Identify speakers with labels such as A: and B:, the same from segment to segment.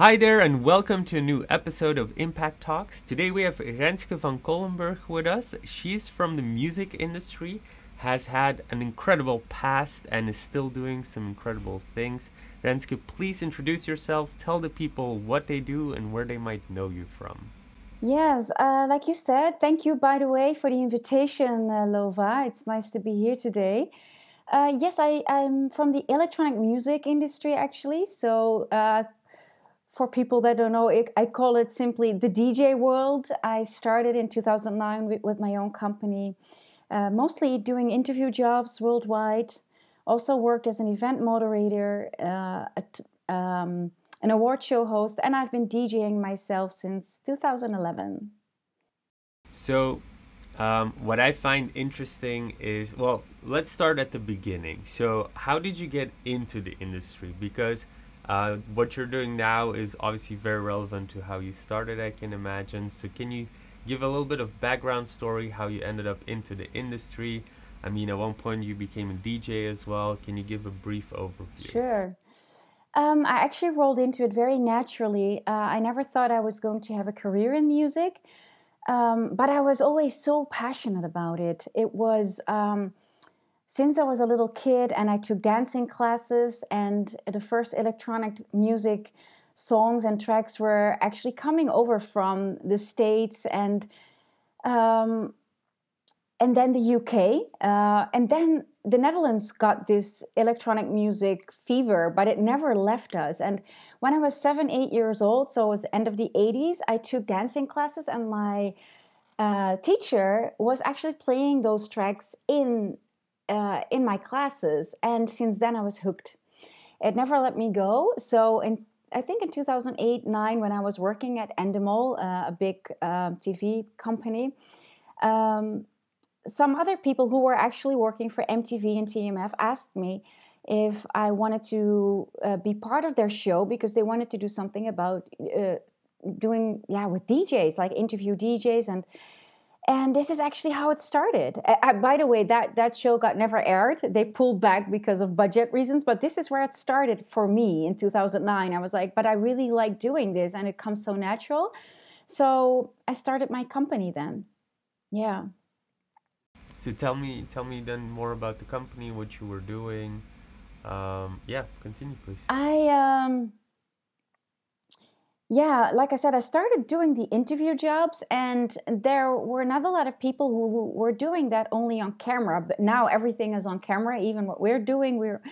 A: Hi there, and welcome to a new episode of Impact Talks. Today we have Renske van Kollenburg with us. She's from the music industry, has had an incredible past, and is still doing some incredible things. Renske, please introduce yourself, tell the people what they do and where they might know you from.
B: Yes, uh, like you said, thank you, by the way, for the invitation, uh, Lova. It's nice to be here today. Uh, yes, I, I'm from the electronic music industry, actually. So, uh, for people that don't know, it, I call it simply the DJ world. I started in 2009 with, with my own company, uh, mostly doing interview jobs worldwide. Also worked as an event moderator, uh, at, um, an award show host, and I've been DJing myself since 2011.
A: So, um, what I find interesting is well, let's start at the beginning. So, how did you get into the industry? Because uh, what you're doing now is obviously very relevant to how you started, I can imagine. So, can you give a little bit of background story how you ended up into the industry? I mean, at one point you became a DJ as well. Can you give a brief overview?
B: Sure. Um, I actually rolled into it very naturally. Uh, I never thought I was going to have a career in music, um, but I was always so passionate about it. It was. Um, since I was a little kid and I took dancing classes, and the first electronic music songs and tracks were actually coming over from the States and um, and then the UK, uh, and then the Netherlands got this electronic music fever, but it never left us. And when I was seven, eight years old, so it was end of the 80s, I took dancing classes, and my uh, teacher was actually playing those tracks in uh, in my classes, and since then I was hooked. It never let me go. So in I think in 2008 9 when I was working at Endemol, uh, a big uh, TV company. Um, some other people who were actually working for MTV and TMF asked me if I wanted to uh, be part of their show because they wanted to do something about uh, doing yeah with DJs like interview DJs and and this is actually how it started. Uh, by the way that that show got never aired. They pulled back because of budget reasons but this is where it started for me in 2009 i was like but i really like doing this and it comes so natural. So i started my company then. Yeah.
A: So tell me tell me then more about the company what you were doing. Um, yeah continue please.
B: I um yeah, like I said, I started doing the interview jobs, and there were not a lot of people who were doing that only on camera. But now everything is on camera. Even what we're doing, we're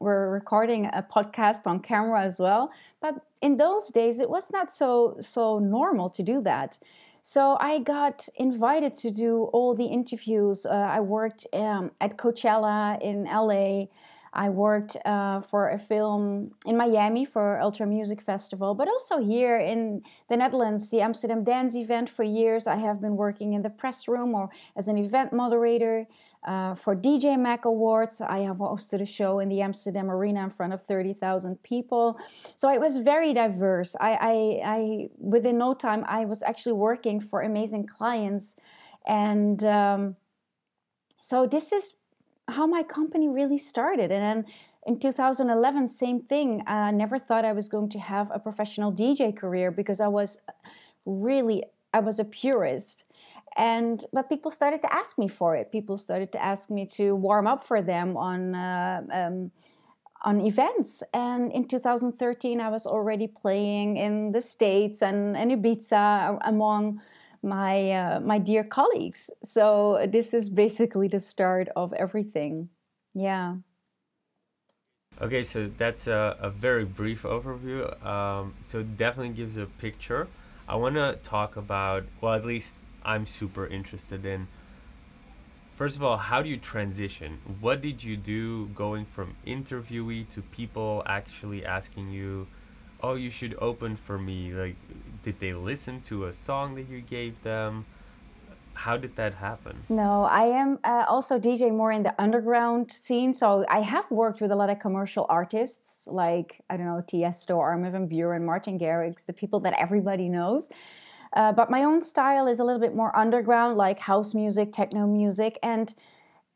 B: we're, recording a podcast on camera as well. But in those days, it was not so so normal to do that. So I got invited to do all the interviews. Uh, I worked um, at Coachella in LA. I worked uh, for a film in Miami for Ultra Music Festival, but also here in the Netherlands, the Amsterdam Dance event. For years, I have been working in the press room or as an event moderator. Uh, for DJ Mag Awards, I have hosted a show in the Amsterdam Arena in front of 30,000 people. So it was very diverse. I, I, I, within no time, I was actually working for amazing clients. And um, so this is how my company really started. And then in 2011, same thing. I never thought I was going to have a professional DJ career because I was really, I was a purist. And but people started to ask me for it. People started to ask me to warm up for them on uh, um, on events. And in 2013, I was already playing in the States and, and Ibiza among my uh, my dear colleagues. So this is basically the start of everything. Yeah.
A: Okay, so that's a, a very brief overview. Um, so definitely gives a picture. I want to talk about, well, at least I'm super interested in. First of all, how do you transition? What did you do going from interviewee to people actually asking you, oh, you should open for me? Like, did they listen to a song that you gave them? How did that happen?
B: No, I am uh, also DJ more in the underground scene. So I have worked with a lot of commercial artists like, I don't know, Tiesto, Armin van Buuren, Martin Garrix, the people that everybody knows. Uh, but my own style is a little bit more underground, like house music, techno music. And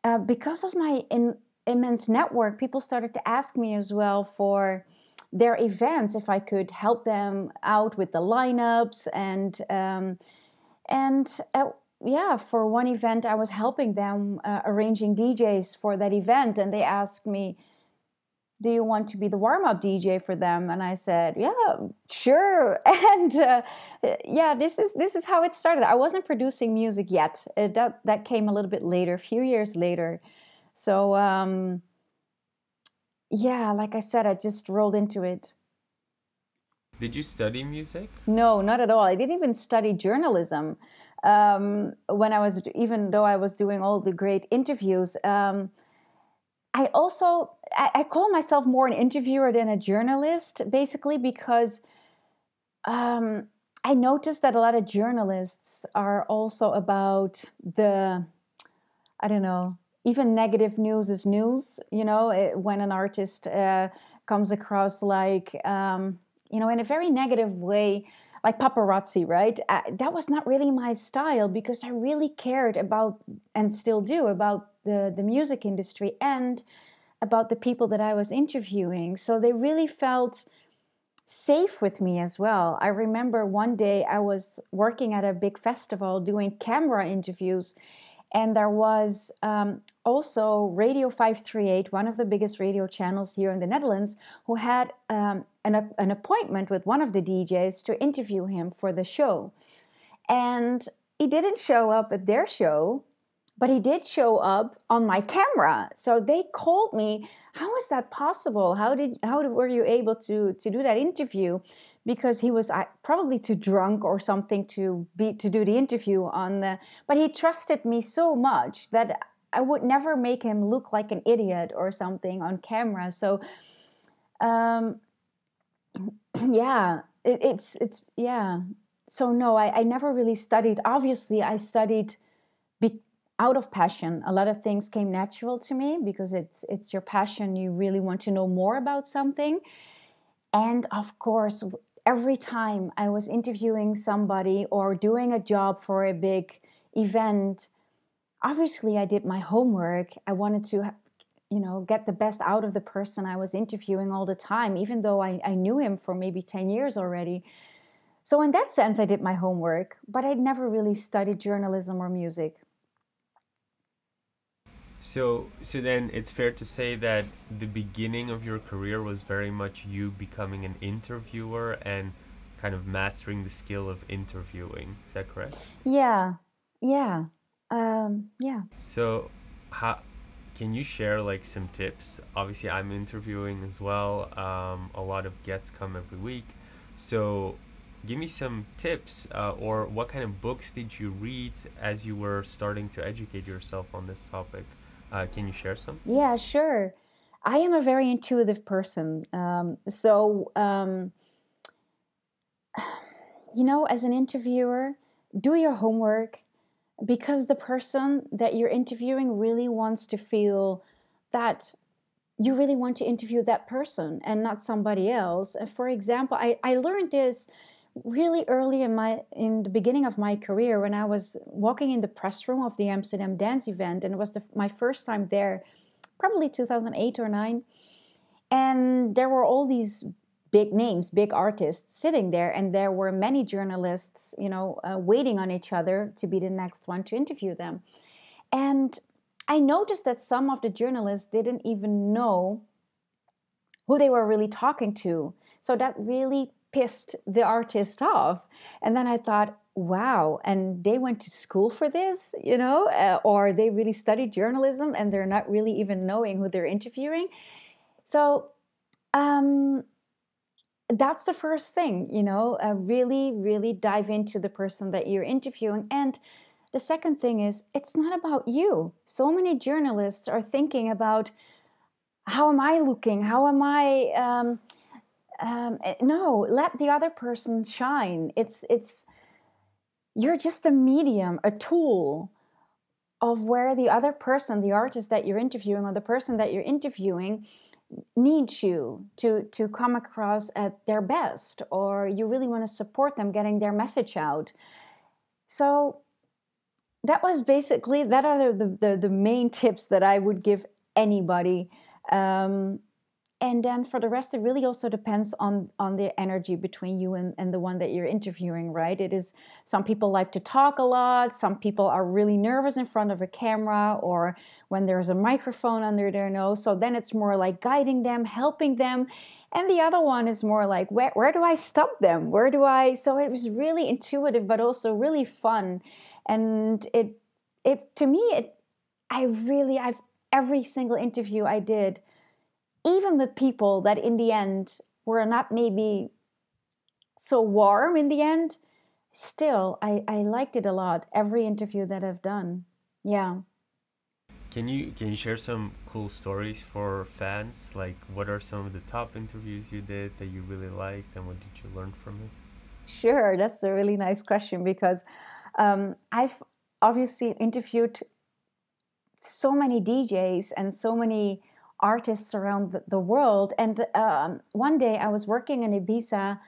B: uh, because of my in, immense network, people started to ask me as well for their events if I could help them out with the lineups and um, and uh, yeah, for one event I was helping them uh, arranging DJs for that event, and they asked me, "Do you want to be the warm-up DJ for them?" And I said, "Yeah, sure." And uh, yeah, this is this is how it started. I wasn't producing music yet. It, that that came a little bit later, a few years later. So. Um, yeah, like I said, I just rolled into it.
A: Did you study music?
B: No, not at all. I didn't even study journalism. Um, when I was, even though I was doing all the great interviews, um, I also I, I, call myself more an interviewer than a journalist, basically because um, I noticed that a lot of journalists are also about the, I don't know, even negative news is news. You know, it, when an artist uh, comes across like, um, you know, in a very negative way, like paparazzi, right? Uh, that was not really my style because I really cared about and still do about the the music industry and about the people that I was interviewing. So they really felt safe with me as well. I remember one day I was working at a big festival doing camera interviews and there was um, also Radio 538, one of the biggest radio channels here in the Netherlands, who had um, an, an appointment with one of the DJs to interview him for the show. And he didn't show up at their show, but he did show up on my camera. So they called me. How is that possible? How did how were you able to to do that interview? Because he was probably too drunk or something to be to do the interview on the but he trusted me so much that I would never make him look like an idiot or something on camera. So um yeah it, it's it's yeah. So no I, I never really studied. Obviously I studied out of passion. A lot of things came natural to me because it's it's your passion. You really want to know more about something. And of course every time I was interviewing somebody or doing a job for a big event, obviously I did my homework. I wanted to, you know, get the best out of the person I was interviewing all the time, even though I, I knew him for maybe 10 years already. So, in that sense, I did my homework, but I'd never really studied journalism or music.
A: So, so then it's fair to say that the beginning of your career was very much you becoming an interviewer and kind of mastering the skill of interviewing. Is that correct?
B: Yeah, yeah, um, yeah.
A: So, how can you share like some tips? Obviously, I'm interviewing as well. Um, a lot of guests come every week, so give me some tips uh, or what kind of books did you read as you were starting to educate yourself on this topic uh, can you share some?
B: Yeah, sure. I am a very intuitive person. Um, so, um, you know, as an interviewer, do your homework because the person that you're interviewing really wants to feel that you really want to interview that person and not somebody else. And For example, I, I learned this really early in my in the beginning of my career when I was walking in the press room of the Amsterdam Dance event, and it was the, my first time there, probably 2008 or nine, and there were all these big names, big artists sitting there, and there were many journalists, you know, uh, waiting on each other to be the next one to interview them, and I noticed that some of the journalists didn't even know who they were really talking to. So that really pissed the artist off. And then I thought, wow, and they went to school for this, you know, uh, or they really studied journalism and they're not really even knowing who they're interviewing. So, um, that's the first thing, you know, uh, really, really dive into the person that you're interviewing. And the second thing is, it's not about you. So many journalists are thinking about how am I looking? How am I? Um, um, eh, no let the other person shine. It's it's you're just a medium a tool of where the other person the artist that you're interviewing or the person that you're interviewing needs you to to come across at their best or you really want to support them getting their message out. So that was basically that are the the, the main tips that i would give anybody. Um, and then for the rest it really also depends on on the energy between you and, and the one that you're interviewing right? It is some people like to talk a lot. Some people are really nervous in front of a camera or when there's a microphone under their nose. So then it's more like guiding them helping them. And the other one is more like where, where do i stop them? Where do i so it was really intuitive but also really fun. And it it to me it i really i've every single interview i did even with people that in the end were not maybe so warm in the end, still I, I liked it a lot. Every interview that I've done. Yeah.
A: Can you can you share some cool stories for fans? Like what are some of the top interviews you did that you really liked and what did you learn from it?
B: Sure, that's a really nice question because um, I've obviously interviewed so many DJs and so many artists around the, world. And um, one day I was working in Ibiza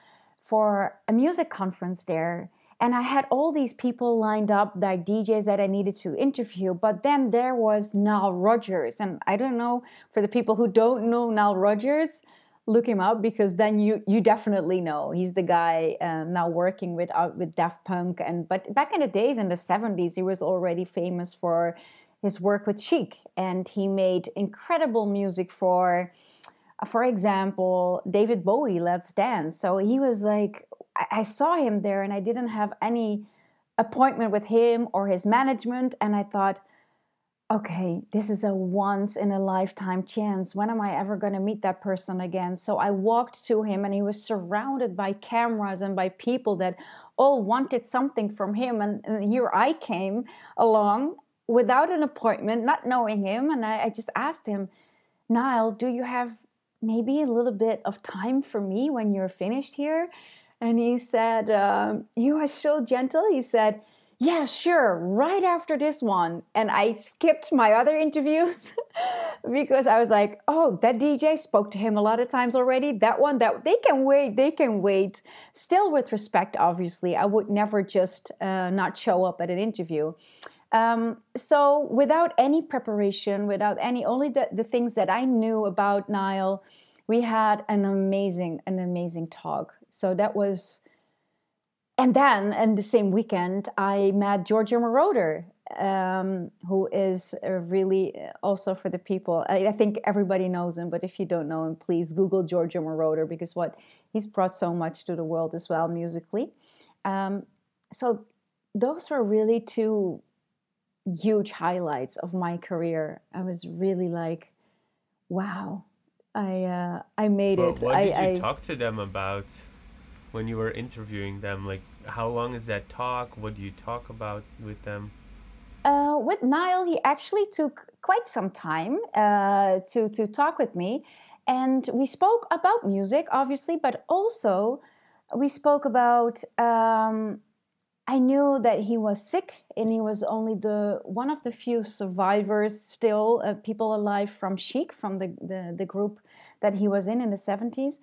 B: for a music conference there. And I had all these people lined up, like DJs that I needed to interview. But then there was Nile Rodgers. And I don't know, for the people who don't know Nile Rodgers, look him up because then you you definitely know he's the guy um, now working with uh, with Daft Punk and but back in the days in the 70s he was already famous for his work with Chic, and he made incredible music for, for example, David Bowie, Let's Dance. So he was like, I saw him there, and I didn't have any appointment with him or his management, and I thought, okay, this is a once in a lifetime chance. When am I ever going to meet that person again? So I walked to him and he was surrounded by cameras and by people that all wanted something from him. And, and here I came along without an appointment, not knowing him. And I, I, just asked him, Nile, do you have maybe a little bit of time for me when you're finished here? And he said, um, You are so gentle. He said, Yeah, sure, right after this one. And I skipped my other interviews because I was like, Oh, that DJ spoke to him a lot of times already. That one, that they can wait, they can wait. Still, with respect, obviously, I would never just uh, not show up at an interview. Um, so without any preparation, without any only the, the things that I knew about Nile, we had an amazing, an amazing talk. So that was, and then in the same weekend, I met Giorgio Moroder, um, who is really uh, also for the people. I, I, think everybody knows him, but if you don't know him, please Google Giorgio Moroder because what he's brought so much to the world as well musically. Um, so those were really two huge highlights of my career. I was really like, wow, I uh, I made well, it.
A: What
B: I,
A: did you
B: I,
A: talk to them about when you were interviewing them? Like, how long is that talk? What do you talk about with them?
B: Uh, with Nile, he actually took quite some time uh, to to talk with me, and we spoke about music, obviously, but also we spoke about um, I knew that he was sick, and he was only the one of the few survivors, still uh, people alive from Chic, from the, the, the group that he was in in the seventies,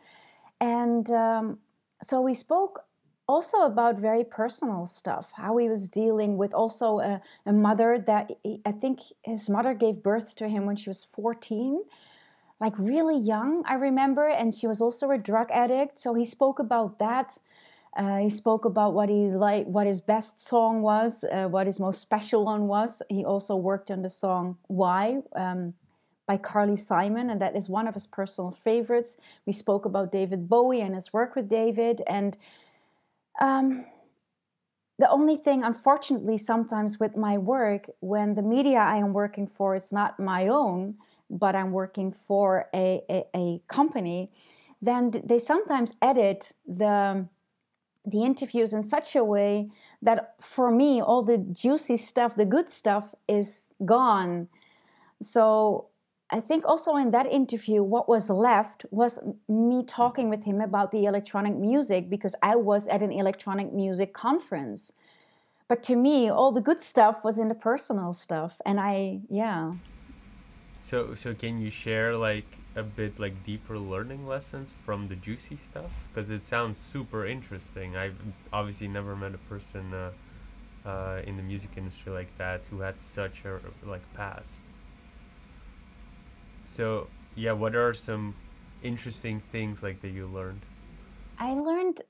B: and um, so we spoke also about very personal stuff, how he was dealing with also a, a mother that he, I think his mother gave birth to him when she was fourteen, like really young, I remember, and she was also a drug addict. So he spoke about that uh, he spoke about what he like, what his best song was, uh, what his most special one was. He also worked on the song "Why" um, by Carly Simon, and that is one of his personal favorites. We spoke about David Bowie and his work with David, and um, the only thing, unfortunately, sometimes with my work, when the media I am working for is not my own, but I'm working for a, a, a company, then they sometimes edit the the interviews in such a way that for me all the juicy stuff the good stuff is gone. So i think also in that interview what was left was me talking with him about the electronic music because i was at an electronic music conference. But to me all the good stuff was in the personal stuff and i yeah.
A: So so can you share like a bit like deeper learning lessons from the juicy stuff? Because it sounds super interesting. I've obviously never met a person uh, uh, in the music industry like that who had such a like past. So yeah, what are some interesting things like that you learned?
B: I learned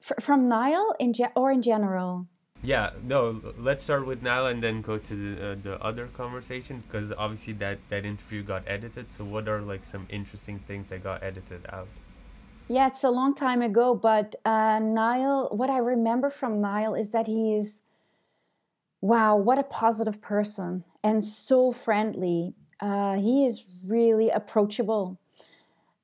B: fr- from Nile in ge- or in general.
A: Yeah, no. Let's start with Nile and then go to the uh, the other conversation because obviously that that interview got edited. So what are like some interesting things that got edited out?
B: Yeah, it's a long time ago, but uh, Nile. What I remember from Nile is that he is, wow, what a positive person and so friendly. Uh, he is really approachable.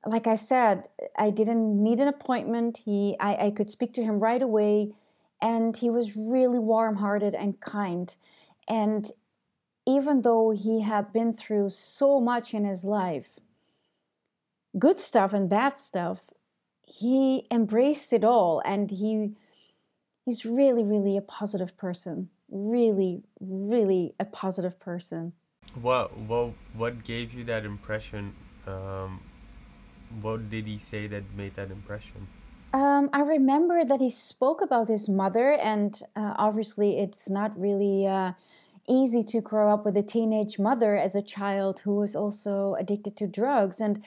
B: Like I said, I didn't need an appointment. He, I, I could speak to him right away and he was really warm hearted and kind. And even though he had been through so much in his life, good stuff and bad stuff, he embraced it all. And he he's really really a positive person. Really really a positive person.
A: What what what gave you that impression? Um, what did he say that made that impression
B: um, I remember that he spoke about his mother, and uh, obviously, it's not really uh, easy to grow up with a teenage mother as a child who was also addicted to drugs. And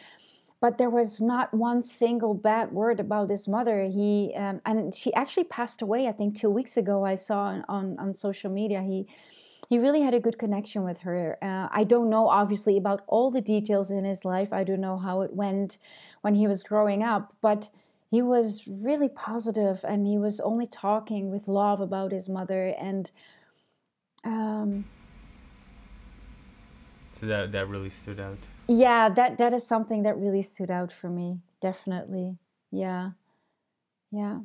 B: but there was not one single bad word about his mother. He um, and she actually passed away. I think two weeks ago. I saw on on, social media. He he really had a good connection with her. Uh, I don't know, obviously, about all the details in his life. I don't know how it went when he was growing up, but he was really positive and he was only talking with love about his mother and um,
A: so that that really stood out.
B: Yeah that that is something that really stood out for me definitely. Yeah. Yeah.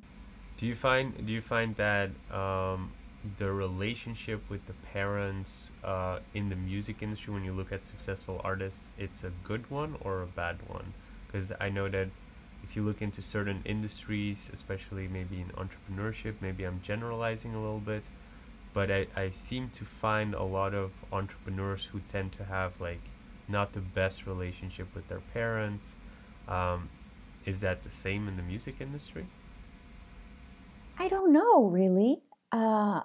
A: Do you find do you find that um, the relationship with the parents uh, in the music industry when you look at successful artists it's a good one or a bad one? Because i know that if you look into certain industries, especially maybe in entrepreneurship, maybe I'm generalizing a little bit, but I, I seem to find a lot of entrepreneurs who tend to have like not the best relationship with their parents. Um, is that the same in the music industry?
B: I don't know really. Uh,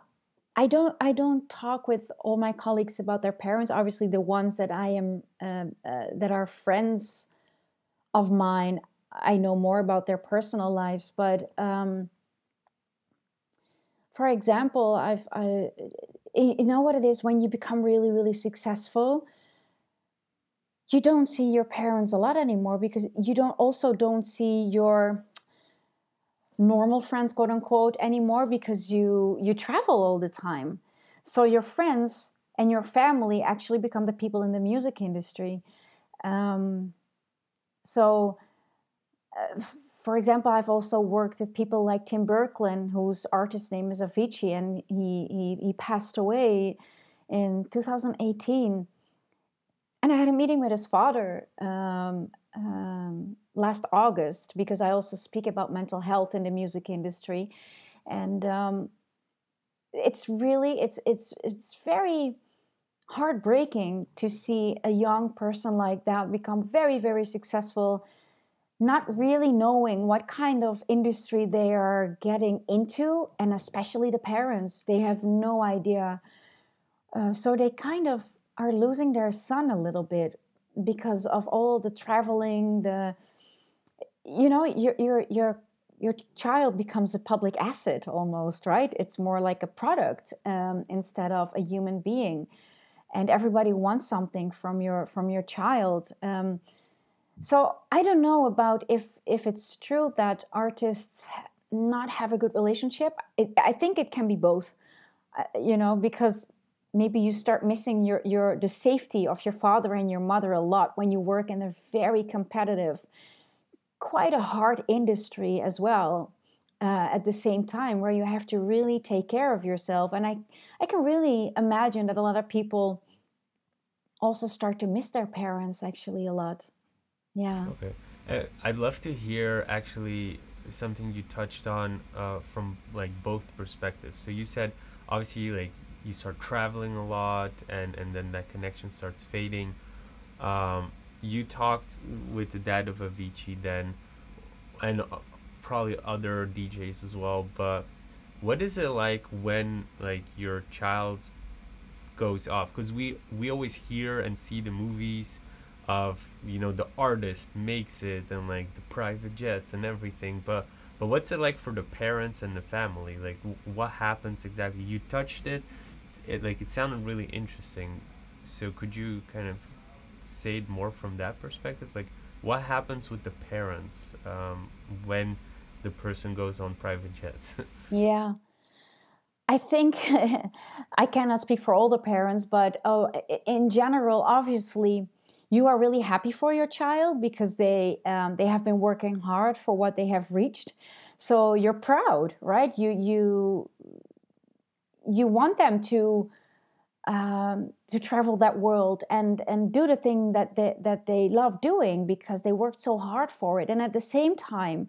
B: I don't. I don't talk with all my colleagues about their parents. Obviously, the ones that I am um, uh, that are friends of mine, I know more about their personal lives, but um, for example, I've I, you know what it is when you become really really successful. You don't see your parents a lot anymore because you don't also don't see your normal friends quote unquote anymore because you you travel all the time. So your friends and your family actually become the people in the music industry. Um, so for example, I've also worked with people like Tim Bergling, whose artist name is Avicii, and he, he, he passed away in 2018. And I had a meeting with his father um, um, last August because I also speak about mental health in the music industry, and um, it's really it's it's it's very heartbreaking to see a young person like that become very very successful not really knowing what kind of industry they are getting into, and especially the parents, they have no idea. Uh, so they kind of are losing their son a little bit because of all the traveling, the you know, your your your your child becomes a public asset almost, right? It's more like a product um, instead of a human being, and everybody wants something from your from your child. Um, so I don't know about if if it's true that artists not have a good relationship. It, I think it can be both, uh, you know, because maybe you start missing your your the safety of your father and your mother a lot when you work in a very competitive, quite a hard industry as well. Uh, at the same time, where you have to really take care of yourself, and I I can really imagine that a lot of people also start to miss their parents actually a lot. Yeah.
A: Okay. Uh, I'd love to hear actually something you touched on uh, from like both perspectives. So you said obviously like you start traveling a lot and and then that connection starts fading. Um, you talked with the dad of Avicii then, and uh, probably other DJs as well. But what is it like when like your child goes off? Because we we always hear and see the movies of you know the artist makes it and like the private jets and everything but but what's it like for the parents and the family? Like w- what happens exactly? You touched it it like it sounded really interesting. So could you kind of say it more from that perspective? Like what happens with the parents um, when the person goes on private jets?
B: Yeah. I think I cannot speak for all the parents, but oh, in general, obviously, you are really happy for your child because they um, they have been working hard for what they have reached. So you're proud, right? You you you want them to um, to travel that world and and do the thing that they, that they love doing because they worked so hard for it. And at the same time,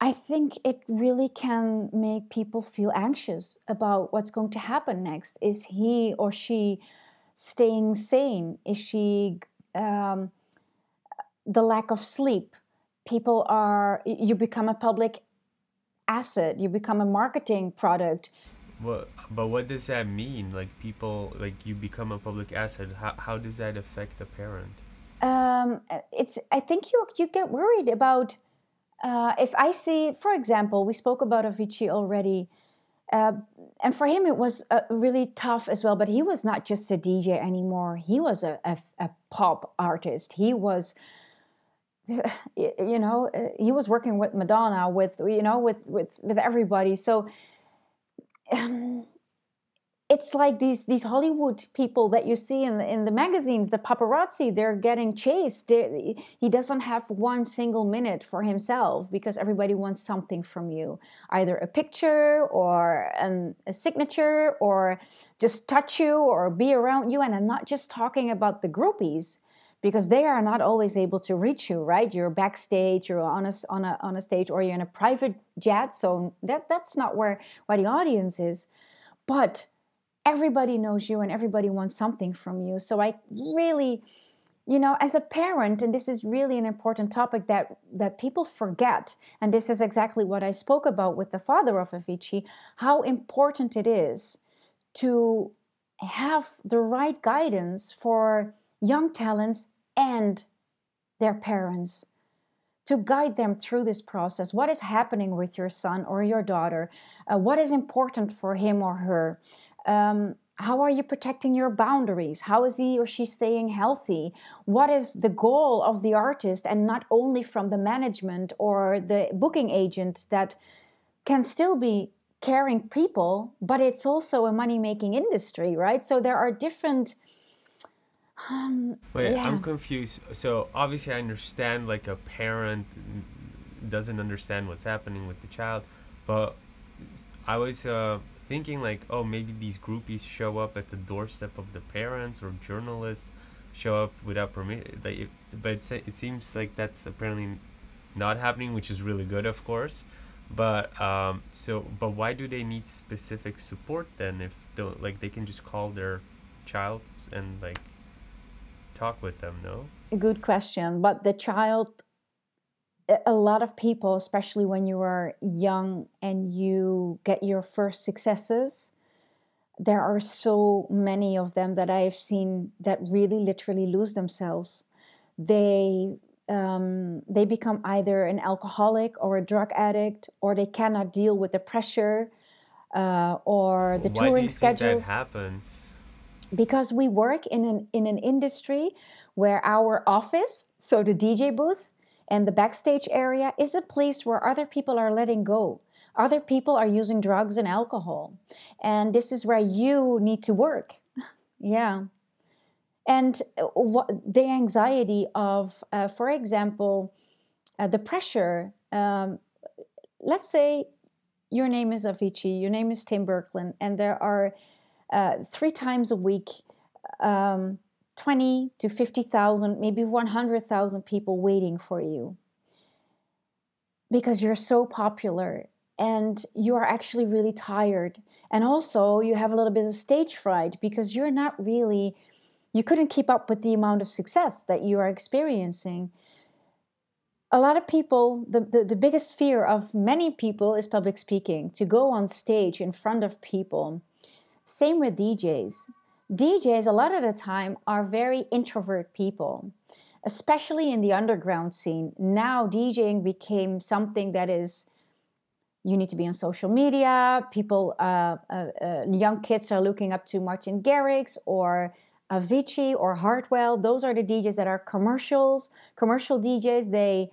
B: I think it really can make people feel anxious about what's going to happen next. Is he or she staying sane? Is she um, the lack of sleep? People are you become a public asset. You become a marketing product.
A: What, but what does that mean? Like people, like you become a public asset. How, how does that affect a parent?
B: Um, it's. I think you you get worried about uh, if I see, for example, we spoke about Avicii already. Uh, and for him, it was uh, really tough as well. But he was not just a DJ anymore. He was a, a, a pop artist. He was, you know, uh, he was working with Madonna, with you know, with with with everybody. So um, it's like these these Hollywood people that you see in the, in the magazines, the paparazzi. They're getting chased. They're, he doesn't have one single minute for himself because everybody wants something from you, either a picture or an, a signature or just touch you or be around you. And I'm not just talking about the groupies because they are not always able to reach you right you're backstage you're on a, on a, on a stage or you're in a private jet so that that's not where where the audience is but everybody knows you and everybody wants something from you. So I really, you know, as a parent, and this is really an important topic that that people forget, and this is exactly what I spoke about with the father of Avicii, how important it is to have the right guidance for young talents and their parents to guide them through this process. What is happening with your son or your daughter? Uh, what is important for him or her? Um, how are you protecting your boundaries? How is he or she staying healthy? What is the goal of the artist, and not only from the management or the booking agent that can still be caring people, but it's also a money making industry, right? So there are different.
A: Um, Wait, yeah. I'm confused. So obviously, I understand like a parent doesn't understand what's happening with the child, but I was. Uh, thinking like, oh, maybe these groupies show up at the doorstep of the parents or journalists show up without permission. But it, it seems like that's apparently not happening, which is really good, of course. But um, so, but why do they need specific support then? If they like, they can just call their child and like talk with them. No.
B: Good question, but the child a lot of people, especially when you are young and you get your first successes, there are so many of them that I have seen that really literally lose themselves. They um, they become either an alcoholic or a drug addict, or they cannot deal with the pressure uh, or the
A: Why
B: touring schedules.
A: Happens
B: because we work in an in an industry where our office, so the DJ booth, and the backstage area is a place where other people are letting go. Other people are using drugs and alcohol. And this is where you need to work. yeah. And uh, what, the anxiety of, uh, for example, uh, the pressure. Um, let's say your name is Avicii, your name is Tim Bergling, and there are uh, three times a week um, 20 to 50,000, maybe 100,000 people waiting for you because you're so popular and you are actually really tired. And also, you have a little bit of stage fright because you're not really, you couldn't keep up with the amount of success that you are experiencing. A lot of people, the, the, the biggest fear of many people is public speaking, to go on stage in front of people. Same with DJs DJs, a lot of the time, are very introvert people, especially in the underground scene. Now, DJing became something that is you need to be on social media. People, uh, uh, uh, young kids are looking up to Martin Garrix or Avicii or Hardwell. Those are the DJs that are commercials, commercial DJs. They,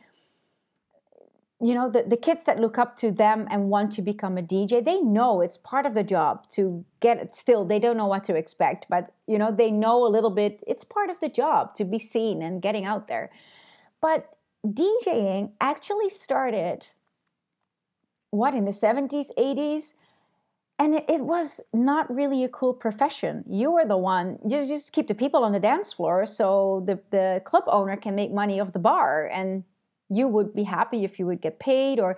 B: you know, the, the kids that look up to them and want to become a DJ, they know it's part of the job to get it still. They don't know what to expect, but, you know, they know a little bit. It's part of the job to be seen and getting out there. But DJing actually started, what, in the 70s, 80s? and it, it, was not really a cool profession. You were the one, you just keep the people on the dance floor so the, the club owner can make money off the bar and you would be happy if you would get paid or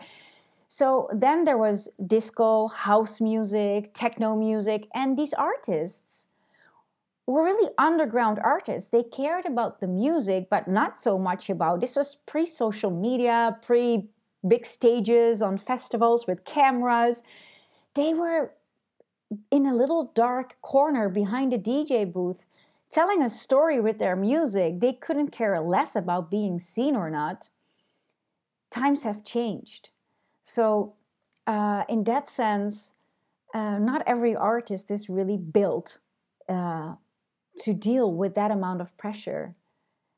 B: so then there was disco, house music, techno music, and these artists were really underground artists. They cared about the music, but not so much about this was pre social media, pre big stages on festivals with cameras they were in a little dark corner behind a DJ booth telling a story with their music. They couldn't care less about being seen or not. Times have changed. So, uh, in that sense, uh, not every artist is really built uh, to deal with that amount of pressure.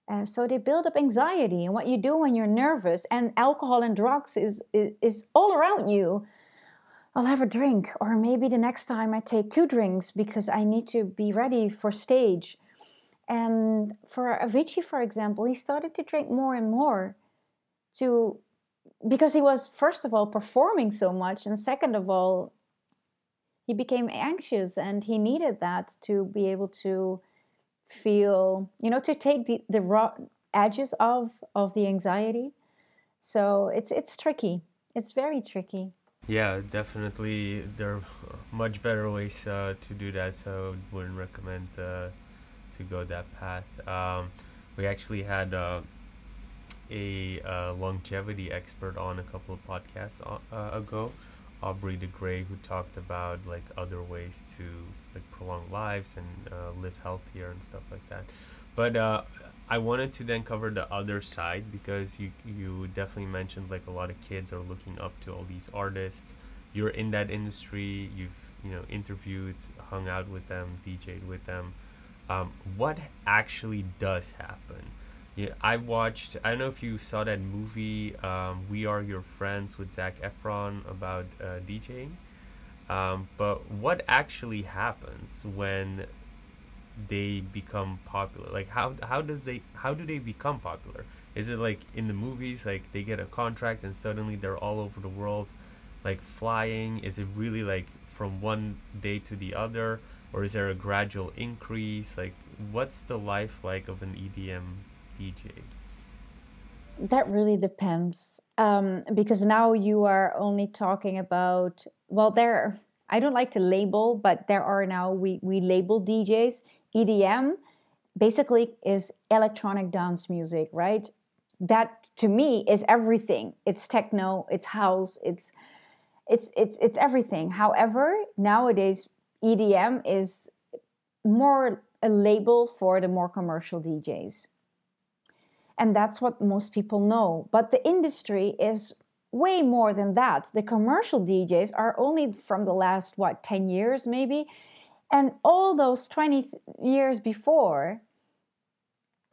B: Uh, so they build up anxiety, and what you do when you're nervous, and alcohol and drugs is, is, is all around you. I'll have a drink, or maybe the next time I take two drinks because I need to be ready for stage. And for Avicii, for example, he started to drink more and more to because he was first of all performing so much, and second of all, he became anxious and he needed that to be able to feel, you know, to take the, the raw edges of of the anxiety. So it's it's tricky. It's very tricky.
A: Yeah, definitely. There are much better ways uh, to do that, so I wouldn't recommend uh, to go that path. Um, we actually had uh, a uh, longevity expert on a couple of podcasts uh, ago, Aubrey de Grey, who talked about like other ways to like prolong lives and uh, live healthier and stuff like that. But I wanted to then cover the other side because you you definitely mentioned like a lot of kids are looking up to all these artists. You're in that industry. You've you know interviewed, hung out with them, DJed with them. Um, what actually does happen? Yeah, I watched. I don't know if you saw that movie, um, "We Are Your Friends" with Zac Efron about uh, DJing. Um, but what actually happens when they become popular? Like how how does they how do they become popular? Is it like in the movies like they get a contract and suddenly they're all over the world like flying? Is it really like from one day to the other or is there a gradual increase? Like what's the life like of an EDM DJ?
B: That really depends. Um, because now you are only talking about well there I don't like to label, but there are now we we label DJs EDM basically is electronic dance music, right? That to me is everything. It's techno, it's house, it's it's it's it's everything. However, nowadays EDM is more a label for the more commercial DJs. And that's what most people know. But the industry is way more than that. The commercial DJs are only from the last, what, 10 years maybe? And all those 20 years before,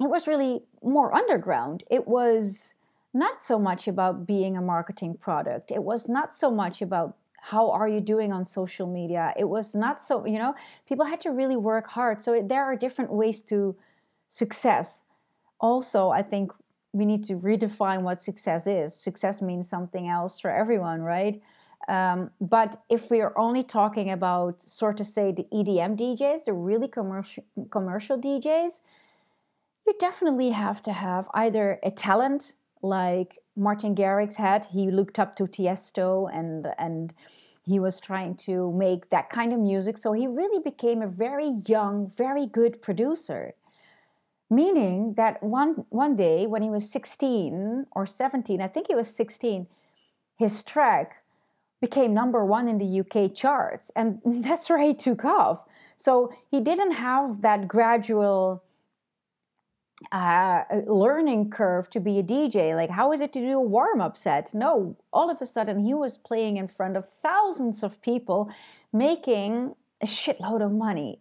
B: it was really more underground. It was not so much about being a marketing product. It was not so much about how are you doing on social media. It was not so, you know, people had to really work hard. So there are different ways to success. Also, I think we need to redefine what success is. Success means something else for everyone, right? Um, but if we are only talking about, sort of say, the EDM DJs, the really commercial commercial DJs, you definitely have to have either a talent like Martin Garrix had. He looked up to Tiesto and and he was trying to make that kind of music. So he really became a very young, very good producer. Meaning that one one day when he was 16 or 17, I think he was 16, his track became number one in the UK charts, and that's where he took off. So he didn't have that gradual uh, learning curve to be a DJ. Like, how is it to do a warm up set? No, all of a sudden he was playing in front of thousands of people, making a shitload of money.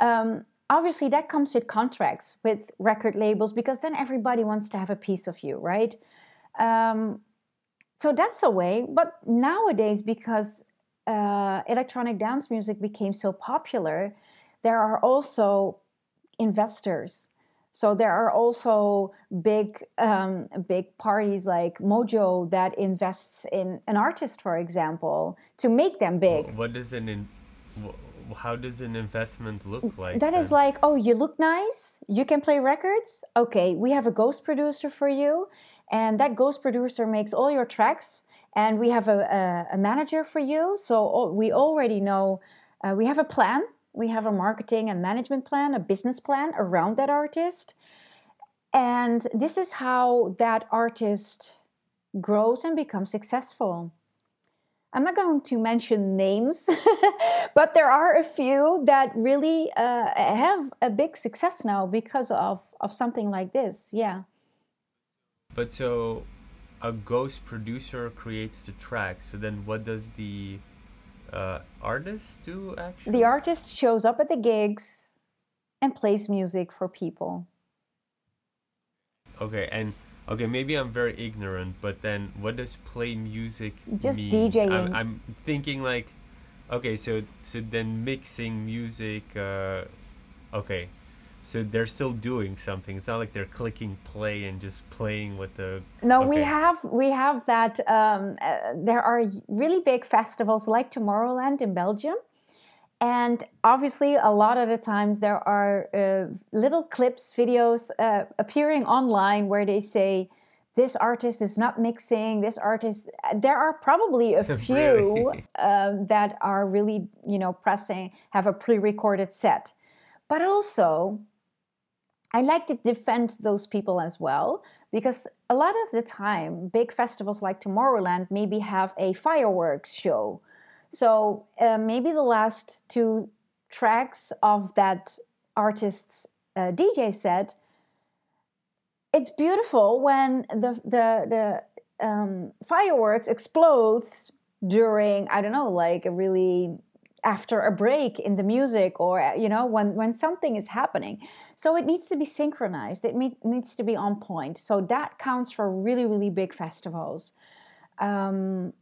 B: Um, obviously, that comes with contracts with record labels because then everybody wants to have a piece of you, right? Um, so that's a way. But nowadays, because uh, electronic dance music became so popular, there are also investors so there are also big um, big parties like Mojo that invests in an artist, for example, to make them big.
A: What does an in, how does an investment look like?
B: That then? is like, oh, you look nice, you can play records. Okay, we have a ghost producer for you, and that ghost producer makes all your tracks, and we have a, a, a manager for you. So we already know uh, we have a plan we have a marketing and management plan, a business plan around that artist. And this is how that artist grows and becomes successful. I'm not going to mention names, but there are a few that really uh, have a big success now because of, of something like this. Yeah.
A: But so a ghost producer creates the track. So then what does the uh, artist do actually?
B: The artist shows up at the gigs and plays music for people.
A: Okay, and okay, maybe I'm very ignorant, but then what does play music
B: Just
A: mean?
B: DJing.
A: I'm, I'm, thinking like, okay, so so then mixing music. Uh, okay, so they're still doing something. It's not like they're clicking play and just playing with the.
B: No, okay. we have we have that. Um, uh, there are really big festivals like Tomorrowland in Belgium, and obviously a lot of the times there are uh, little clips, videos uh, appearing online where they say this artist is not mixing this artist there are probably a few really? uh, that are really you know pressing have a pre-recorded set but also I like to defend those people as well because a lot of the time, big festivals like Tomorrowland maybe have a fireworks show. So uh, maybe the last two tracks of that artist's uh, DJ set, it's beautiful when the the the um, fireworks explodes during I don't know like a really after a break in the music or uh, you know when when something is happening. So it needs to be synchronized. It needs to be on point. So that counts for really really big festivals. Um,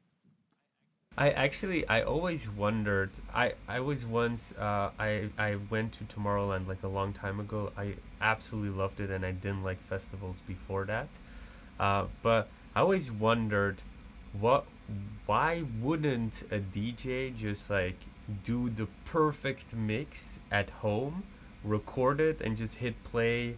A: I actually I always wondered I I was once uh, I I went to Tomorrowland like a long time ago I absolutely loved it and I didn't like festivals before that uh, but I always wondered what why wouldn't a DJ just like do the perfect mix at home, record it, and just hit play.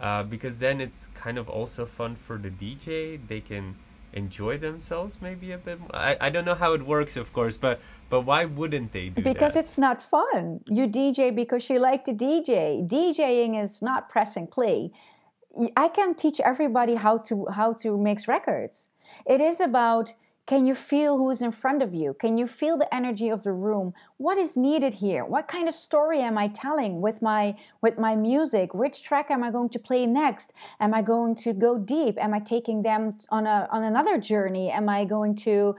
A: Uh, because then it's kind of also fun for the DJ. They can enjoy themselves maybe a bit more. I, I don't know how it works, of course, but but why wouldn't they do
B: because
A: that?
B: it's not fun. You DJ because you like to DJ. DJing is not pressing play. I can teach everybody how to how to mix records. It is about can you feel who is in front of you? Can you feel the energy of the room? What is needed here? What kind of story am I telling with my with my music? Which track am I going to play next? Am I going to go deep? Am I taking them on a on another journey? Am I going to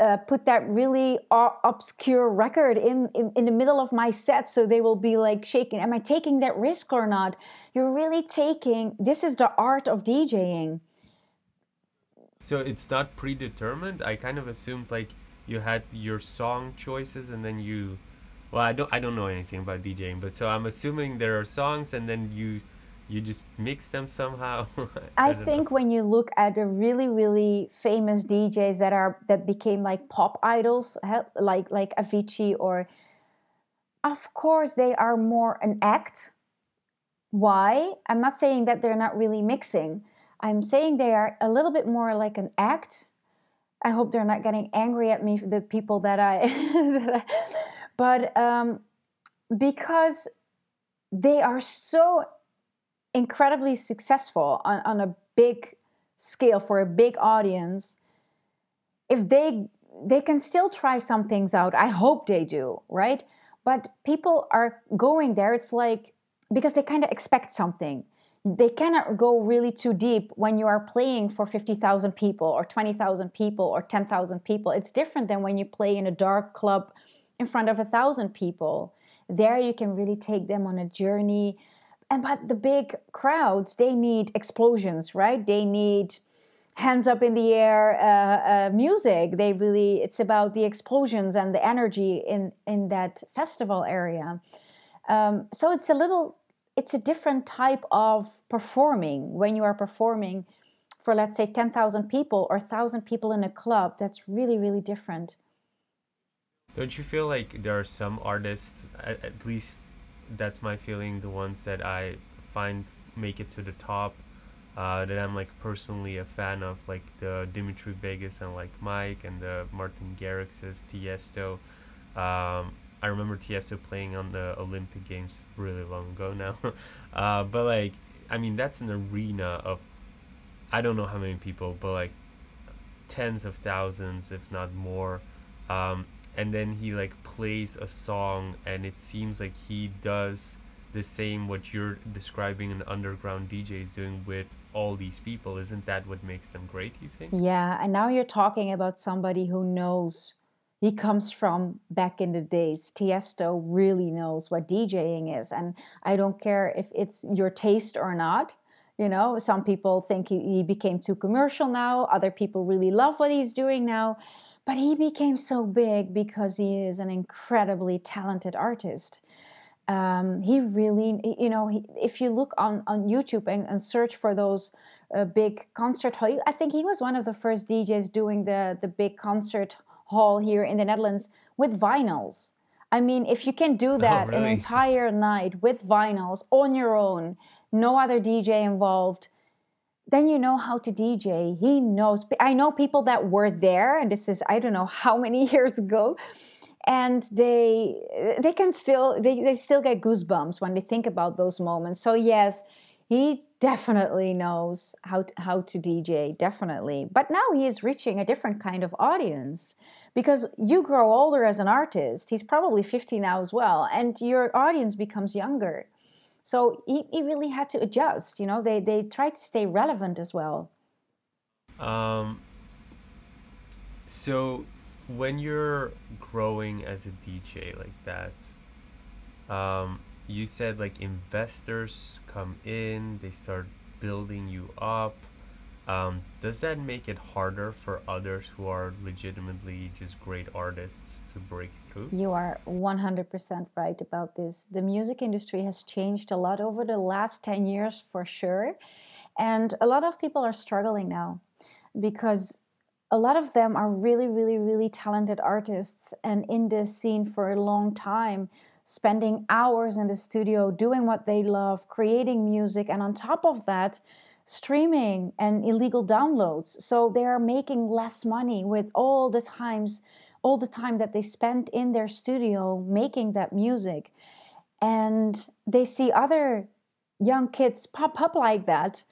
B: uh, put that really obscure record in, in, in the middle of my set so they will be like shaking am i taking that risk or not you're really taking this is the art of djing
A: so it's not predetermined. I kind of assumed like you had your song choices and then you well I don't I don't know anything about DJing, but so I'm assuming there are songs and then you you just mix them somehow.
B: I, I think know. when you look at the really really famous DJs that are that became like pop idols, like like Avicii or of course they are more an act. Why? I'm not saying that they're not really mixing I'm saying they are a little bit more like an act. I hope they're not getting angry at me, the people that I. but um, because they are so incredibly successful on, on a big scale for a big audience, if they they can still try some things out. I hope they do, right? But people are going there. It's like because they kind of expect something. They cannot go really too deep when you are playing for 50,000 people or 20,000 people or 10,000 people. It's different than when you play in a dark club in front of a thousand people. There you can really take them on a journey. And but the big crowds, they need explosions, right? They need hands up in the air uh, uh, music. They really it's about the explosions and the energy in in that festival area. Um, so it's a little it's a different type of performing when you are performing for let's say 10,000 people or 1,000 people in a club. That's really really different.
A: Don't you feel like there are some artists, at, at least that's my feeling, the ones that I find make it to the top uh, that I'm like personally a fan of, like the Dimitri Vegas and like Mike and the Martin Garrix's Tiesto. Um, I remember Tiesto playing on the Olympic Games really long ago now, uh, but like I mean that's an arena of I don't know how many people, but like tens of thousands, if not more. Um, and then he like plays a song, and it seems like he does the same what you're describing an underground DJ is doing with all these people. Isn't that what makes them great, you think?
B: Yeah, and now you're talking about somebody who knows. He comes from back in the days. Tiesto really knows what DJing is. And I don't care if it's your taste or not. You know, some people think he, he became too commercial now, other people really love what he's doing now. But he became so big because he is an incredibly talented artist um, he really, you know, he, if you look on, on YouTube and, and search for those uh, big concert hall, I think he was one of the first DJs doing the, the big concert hall here in the Netherlands with vinyls. I mean, if you can do oh, that oh, really? an entire night with vinyls on your own, no other DJ involved, then you know how to DJ. He knows. I know people that were there, and this is, I don't know how many years ago, and they they can still they, they still get goosebumps when they think about those moments so yes he definitely knows how to, how to dj definitely. But now he is reaching a different kind of audience because you grow older as an artist. He's probably 50 now as well and your audience becomes younger. So he, he really had to adjust you know? They they try to stay relevant as well.
A: Um so when you're growing as a DJ like that, um, you said like investors come in, they start building you up. Um, does that make it harder for others who are legitimately just great artists to break through?
B: You are 100% right about this. The music industry has changed a lot over the last 10 years for sure. And a lot of people are struggling now because a lot of them are really, really, really talented artists and in this scene for a long time, spending hours in the studio doing what they love, creating music, and on top of that, streaming and illegal downloads. So they are making less money with all the times, all the time that they spend in their studio making that music. And they see other young kids pop up like that.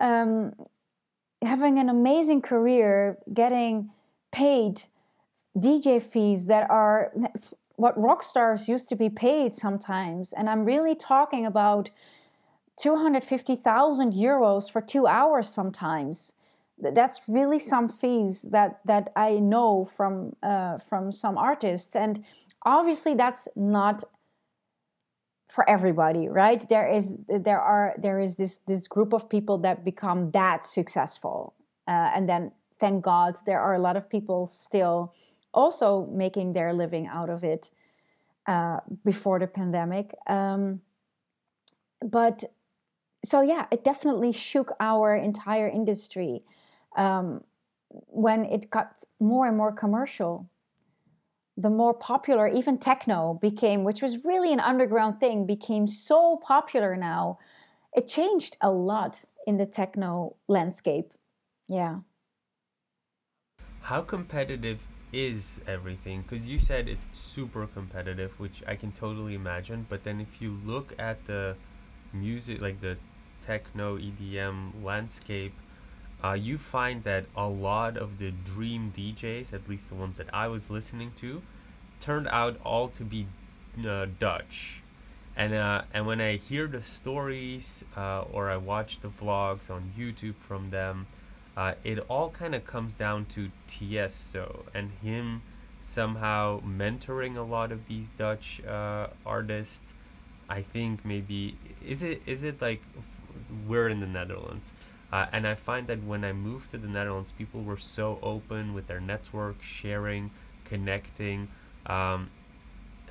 B: Um, having an amazing career, getting paid DJ fees that are what rock stars used to be paid sometimes. And I'm really talking about 250,000 euros for two hours sometimes. That's really some fees that, that I know from, uh, from some artists. And obviously, that's not for everybody right there is there are there is this this group of people that become that successful uh, and then thank god there are a lot of people still also making their living out of it uh, before the pandemic um, but so yeah it definitely shook our entire industry um, when it got more and more commercial. The more popular even techno became which was really an underground thing became so popular now it changed a lot in the techno landscape. Yeah.
A: How competitive is everything because you said it's super competitive which i can totally imagine but then if you look at the music like the techno edm landscape uh, you find that a lot of the dream DJs, at least the ones that I was listening to, turned out all to be uh, Dutch. And uh, and when I hear the stories uh, or I watch the vlogs on YouTube from them, uh, it all kind of comes down to Tiesto and him somehow mentoring a lot of these Dutch uh, artists. I think maybe is it is it like we're in the Netherlands, uh, and I find that when I moved to the Netherlands, people were so open with their network, sharing, connecting. Um,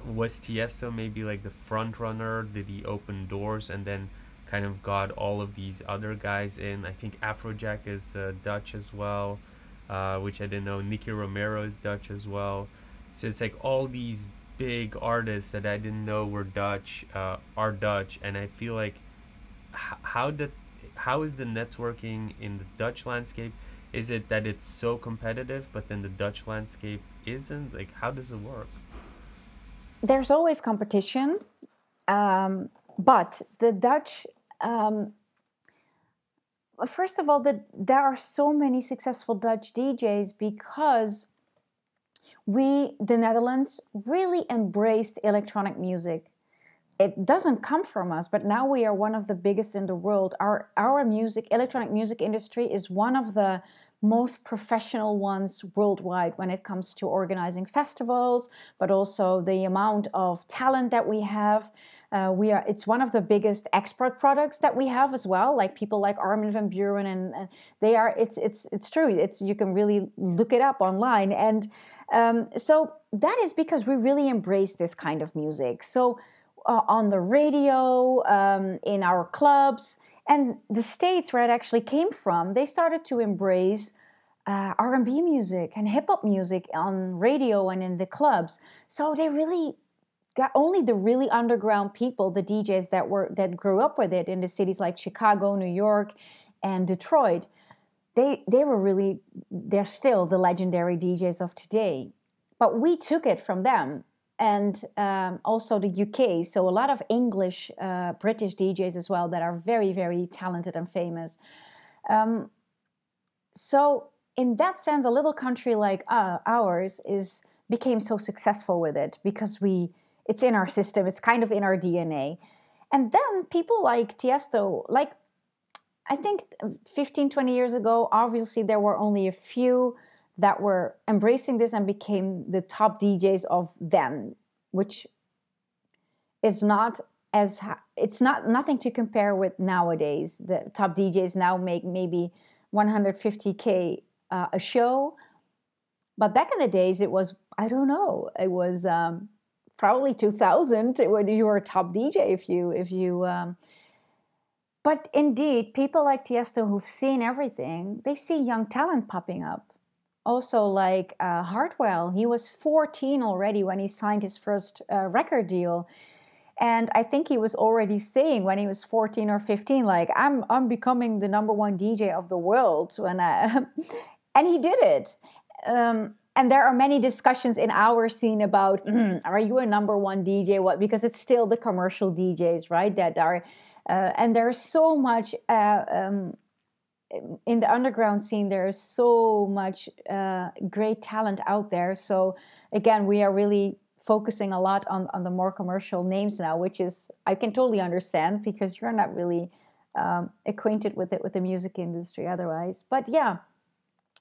A: was Tiesto maybe like the front runner? Did he open doors and then kind of got all of these other guys in? I think Afrojack is uh, Dutch as well, uh, which I didn't know. Nicky Romero is Dutch as well. So it's like all these big artists that I didn't know were Dutch uh, are Dutch, and I feel like h- how did how is the networking in the Dutch landscape? Is it that it's so competitive, but then the Dutch landscape isn't? Like, how does it work?
B: there's always competition, um, but the Dutch. Um, first of all, that there are so many successful Dutch DJs because we, the Netherlands, really embraced electronic music. It doesn't come from us, but now we are one of the biggest in the world. Our our music, electronic music industry, is one of the most professional ones worldwide when it comes to organizing festivals, but also the amount of talent that we have. Uh, we are it's one of the biggest export products that we have as well like people like armin van buuren and, and they are it's it's it's true. It's you can really look it up online. And um, so that is because we really embrace this kind of music. So uh, on the radio um, in our clubs and the states where it actually came from they started to embrace uh, r&b music and hip-hop music on radio and in the clubs. So they really got only the really underground people the djs that were that grew up with it in the cities like chicago new york and detroit. They they were really they're still the legendary djs of today. But we took it from them and um, also the UK. So a lot of English, uh, British DJs as well that are very, very talented and famous. Um, so in that sense, a little country like uh, ours is became so successful with it because we it's in our system. It's kind of in our DNA. And then people like Tiesto, like I think 15, 20 years ago, obviously there were only a few that were embracing this and became the top DJs of then, which is not as it's not nothing to compare with nowadays. The top DJs now make maybe 150k uh, a show, but back in the days it was I don't know it was um, probably 2000 when you were a top DJ if you if you. Um, but indeed, people like Tiesto who've seen everything, they see young talent popping up also like uh. He was 14 already when he signed his first uh, record deal. And I think he was already saying when he was 14 or 15, like, I'm, I'm becoming the number one DJ of the world. When I, and he did it. Um, and there are many discussions in our scene about mm, are you a number one DJ? What because it's still the commercial DJs, right? That are, uh, and there's so much uh, um, in the underground scene there is so much uh, great talent out there. So again we are really focusing a lot on, on the more commercial names now which is i can totally understand because you're not really um, acquainted with it with the music industry otherwise. But yeah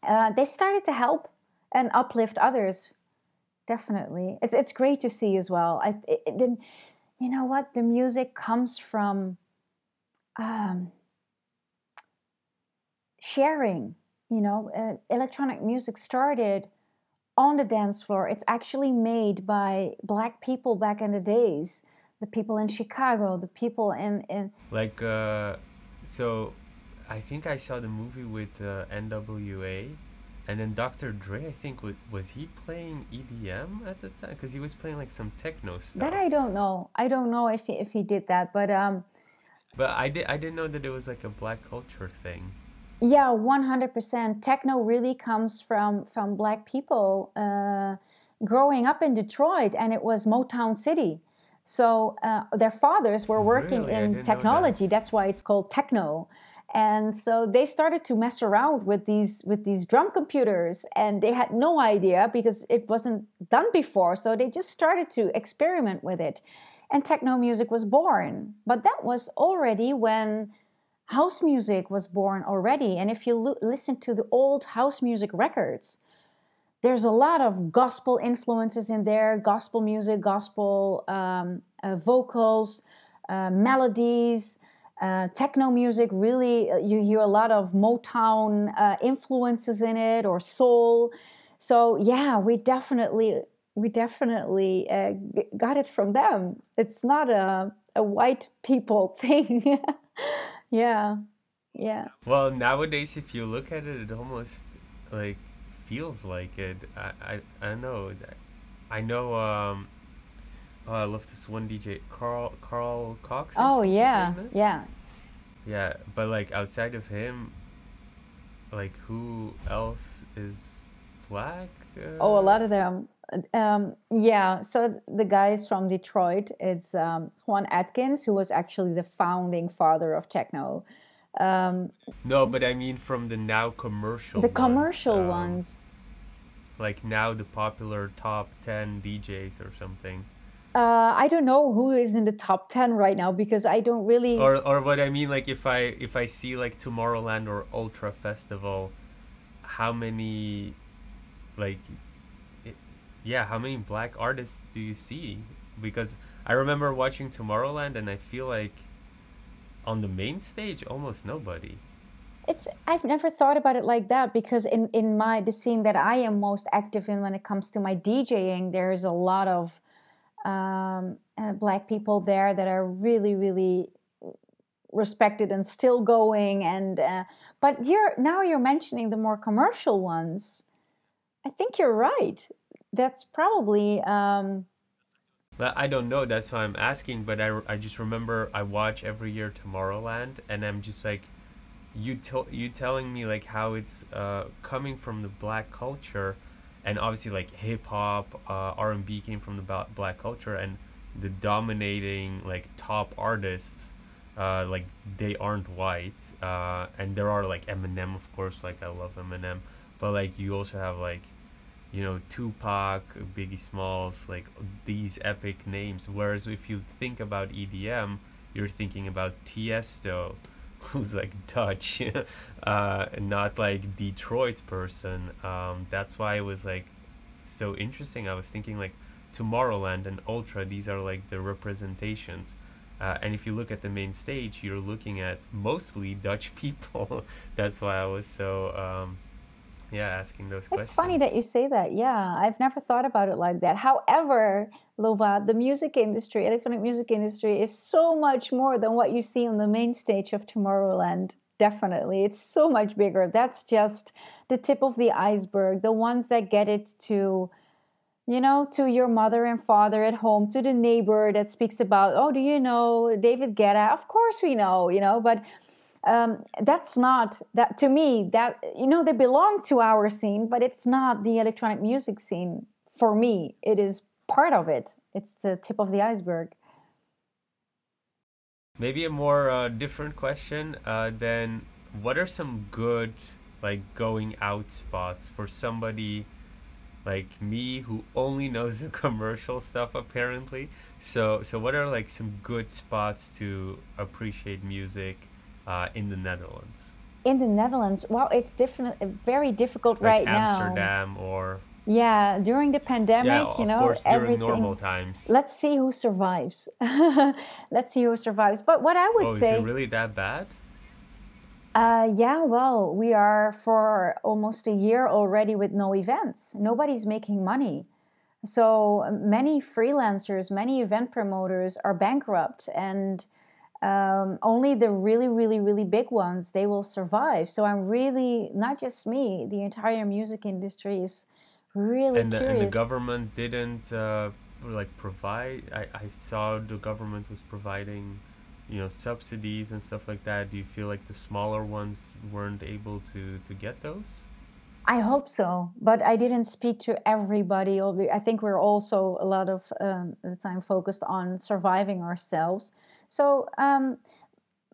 B: uh, they started to help and uplift others definitely. It's, it's great to see as well. I, it, it, you know what? The music comes from um, sharing. You know, uh, electronic music started on the dance floor. It's actually made by black people back in the days. The people in Chicago, the people in in
A: like. Uh, so, I think I saw the movie with uh, N.W.A. And then Dr. Dre, I think, was, was he playing EDM at the time? Because he was playing like some techno stuff.
B: That I don't know. I don't know if he, if he did that, but um.
A: But I did. I didn't know that it was like a black culture thing.
B: Yeah, 100%. Techno really comes from from black people uh, growing up in Detroit, and it was Motown City. So uh, their fathers were working
A: Really?
B: In technology.
A: that.
B: That's why it's called techno. and so they started to mess around with these with these drum computers and they had no idea because it wasn't done before so they just started to experiment with it and techno music was born but that was already when house music was born already and if you lo- listen to the old house music records there's a lot of gospel influences in there gospel music gospel um, uh, vocals uh, melodies uh, techno music really uh, you hear a lot of motown uh, influences in it or soul. So yeah we definitely we definitely uh, got it from them. It's not a, a white people thing yeah yeah
A: well nowadays if you look at it it almost like feels like it i i, I don't know i know um Oh, I love this one DJ, Carl Carl Cox.
B: Oh yeah, yeah.
A: Yeah, but like outside of him, like who else is black?
B: Uh... Oh, a lot of them. Um, yeah, so the guys from Detroit, it's um, Juan Atkins, who was actually the founding father of techno. Um,
A: no, but I mean from the now commercial.
B: The
A: ones,
B: commercial um, ones.
A: Like now the popular top ten DJs or something.
B: Uh, I don't know who is in the top ten right now because I don't really.
A: Or, or what I mean, like if I if I see like Tomorrowland or Ultra Festival, how many, like, yeah, how many black artists do you see? Because I remember watching Tomorrowland and I feel like, on the main stage, almost nobody.
B: It's I've never thought about it like that because in in my the scene that I am most active in when it comes to my DJing, there's a lot of um, uh, black people there that are really, really respected and still going. And uh, but you're now you're mentioning the more commercial ones. I think you're right. That's probably. Um,
A: well, I don't know. That's why I'm asking. But I, I just remember I watch every year Tomorrowland, and I'm just like, you to- you telling me like how it's uh, coming from the black culture and obviously like hip hop, uh, R and B came from the black culture, and the dominating like top artists, uh, like they aren't white, uh, and there are like Eminem, of course, like I love Eminem, but like you also have like, you know, Tupac, Biggie Smalls, like these epic names. Whereas if you think about EDM, you're thinking about Tiesto, who's like Dutch, uh, not like Detroit person. Um, that's why it was like so interesting. I was thinking like Tomorrowland and Ultra, these are like the representations. Uh, and if you look at the main stage, you're looking at mostly Dutch people. that's why I was so um, yeah, asking those
B: it's
A: questions.
B: It's funny that you say that. Yeah, I've never thought about it like that. However, Lova, the music industry, electronic music industry, is so much more than what you see on the main stage of Tomorrowland. Definitely, it's so much bigger. That's just the tip of the iceberg. The ones that get it to, you know, to your mother and father at home, to the neighbor that speaks about, oh, do you know David Guetta? Of course we know, you know, but um, that's not that to me that you know they belong to our scene but it's not the electronic music scene for me. It is part of it. It's the tip of the iceberg.
A: Maybe a more uh, different question uh, then what are some good like going out spots for somebody like me who only knows the commercial stuff apparently? So so what are like some good spots to appreciate music uh, in the Netherlands?
B: In the Netherlands, well, it's different, very difficult
A: like
B: right
A: Amsterdam now. Amsterdam or
B: yeah, during the pandemic,
A: yeah,
B: you know, Of
A: course,
B: everything.
A: normal times.
B: Let's see who survives. let's see who survives. But what I would
A: oh,
B: say,
A: is it really that bad?
B: Uh, yeah, well, we are for almost a year already with no events. Nobody's making money. So many freelancers, many event promoters are bankrupt, and um, only the really, really, really big ones they will survive. So I'm really not just me; the entire music industry is really
A: and the,
B: curious.
A: And the government didn't uh, like provide. I, I saw the government was providing, you know, subsidies and stuff like that. Do you feel like the smaller ones weren't able to to get those?
B: I hope so, but I didn't speak to everybody. I think we're also a lot of um, the time focused on surviving ourselves. So, um,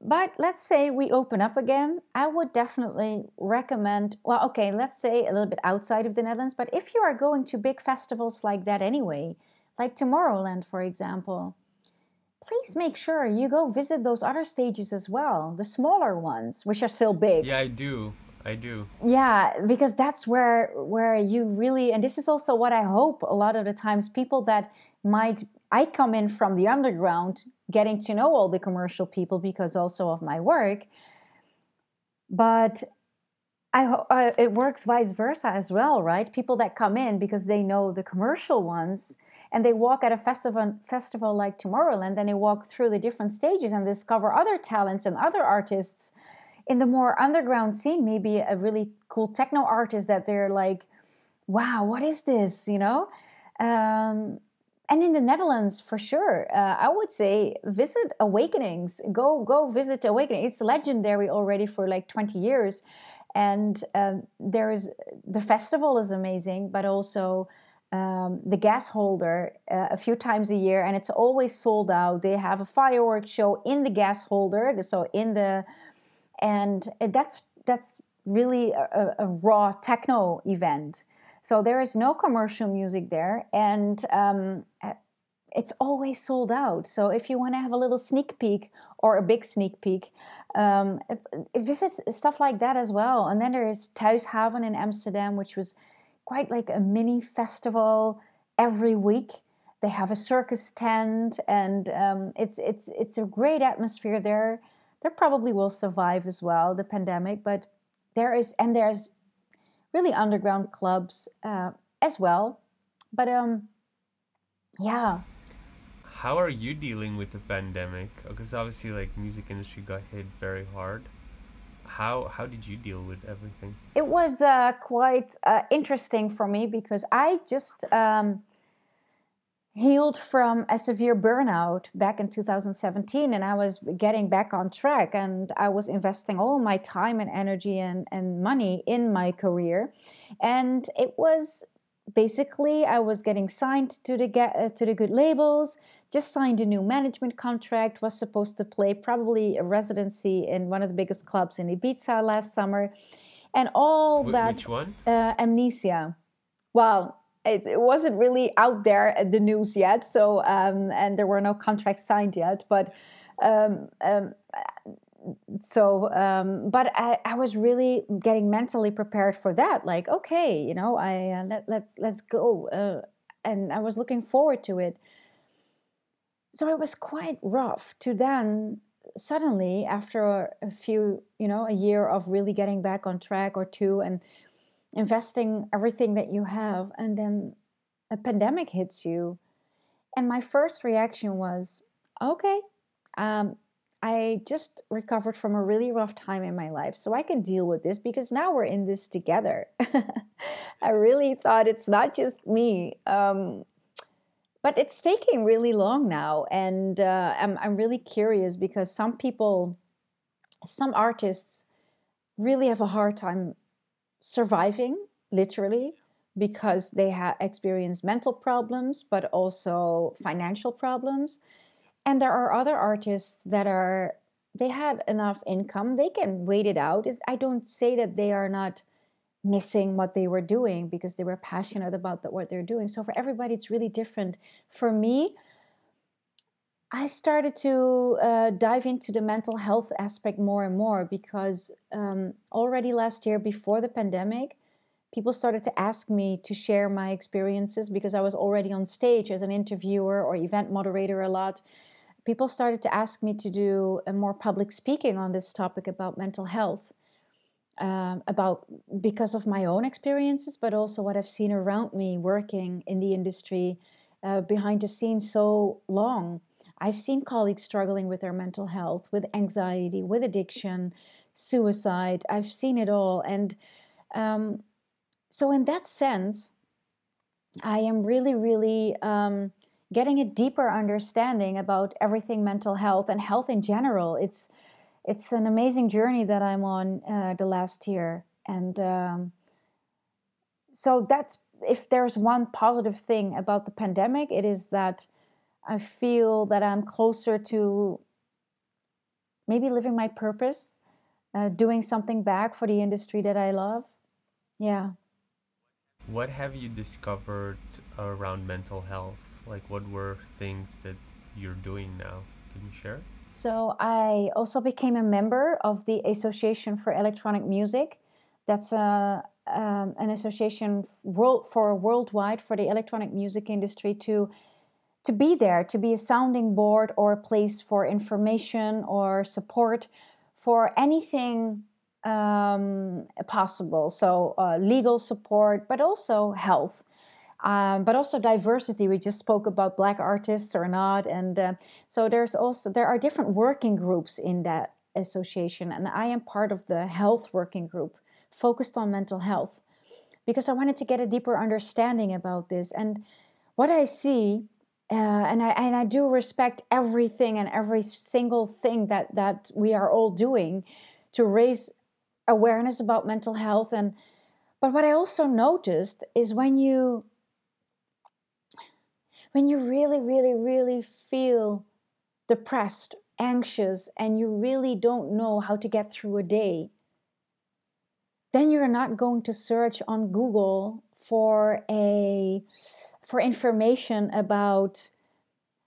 B: but let's say we open up again. I would definitely recommend, well, okay, let's say a little bit outside of the Netherlands, but if you are going to big festivals like that anyway, like Tomorrowland, for example, please make sure you go visit those other stages as well, the smaller ones, which are still big.
A: Yeah, I do. I do.
B: Yeah, because that's where where you really and this is also what I hope a lot of the times people that might I come in from the underground getting to know all the commercial people because also of my work. But I uh, it works vice versa as well, right? People that come in because they know the commercial ones and they walk at a festival festival like Tomorrowland, and they walk through the different stages and discover other talents and other artists in the more underground scene. Maybe a really cool techno artist that they're like, "Wow, what is this?" You know. Um, and in the Netherlands, for sure, uh, I would say visit Awakenings. Go go visit Awakening. It's legendary already for like twenty years, and uh, there is the festival is amazing, but also um, the gas holder uh, a few times a year, and it's always sold out. They have a fireworks show in the gas holder, so in the, and that's that's really a, a raw techno event. So there is no commercial music there, and um, uh, it's always sold out. So if you want to have a little sneak peek or a big sneak peek, um, visit stuff like that as well. And then there is Thuishaven in Amsterdam, which was quite like a mini festival every week. They have a circus tent, and um, it's it's it's a great atmosphere there. There probably will survive as well the pandemic, but there is and there's really underground clubs uh, as well. But um, yeah.
A: How are you dealing with the pandemic? Because obviously, like music industry got hit very hard. How how did you deal with everything?
B: It was uh, quite uh, interesting for me because I just um, healed from a severe burnout back in 2017 and I was getting back on track and I was investing all my time and energy and, and money in my career. And it was basically I was getting signed to the get, uh, to the good labels just signed a new management contract was supposed to play probably a residency in one of the biggest clubs in Ibiza last summer. And all
A: Wh-
B: that
A: Which one?
B: uh, amnesia. Well it, it, wasn't really out there at the news yet. So um, and there were no contracts signed yet. But um, um, so um, but I, I, was really getting mentally prepared for that. Like okay, you know, I uh, let, let's let's go, uh, and I was looking forward to it. So it was quite rough to then suddenly after a few you know a year of really getting back on track or two and investing everything that you have, and then a pandemic hits you. And my first reaction was, okay, um, I just recovered from a really rough time in my life, so I can deal with this because now we're in this together. I really thought it's not just me. Um, but it's taking really long now, and uh, I'm, I'm really curious because some people, some artists, really have a hard time surviving literally because they have experienced mental problems but also financial problems. And there are other artists that are they had enough income they can wait it out. I don't say that they are not missing what they were doing because they were passionate about the, what they're doing. So for everybody it's really different. For me I started to uh, dive into the mental health aspect more and more because um, already last year, before the pandemic, people started to ask me to share my experiences because I was already on stage as an interviewer or event moderator a lot. People started to ask me to do a more public speaking on this topic about mental health. Um, about because of my own experiences, but also what I've seen around me working in the industry uh, behind the scenes so long. I've seen colleagues struggling with their mental health, with anxiety, with addiction, suicide. I've seen it all. And um, so, in that sense, I am really, really um, getting a deeper understanding about everything mental health and health in general. It's it's an amazing journey that I'm on uh, the last year, and um, so that's if there's one positive thing about the pandemic, it is that I feel that I'm closer to maybe living my purpose, uh, doing something back for the industry that I love. Yeah.
A: What have you discovered around mental health? Like, what were things that you're doing now? Can you share?
B: So, I also became a member of the Association for Electronic Music. That's a, um, an association world for worldwide for the electronic music industry to to be there, to be a sounding board or a place for information or support for anything um, possible. So, uh, legal support, but also health. Um, but also diversity. We just spoke about black artists or not, and uh, so there's also there are different working groups in that association, and I am part of the health working group focused on mental health because I wanted to get a deeper understanding about this. And what I see uh, and I and I do respect everything and every single thing that that we are all doing to raise awareness about mental health. And but what I also noticed is when you when you really really really feel depressed anxious and you really don't know how to get through a day then you're not going to search on Google for a for information about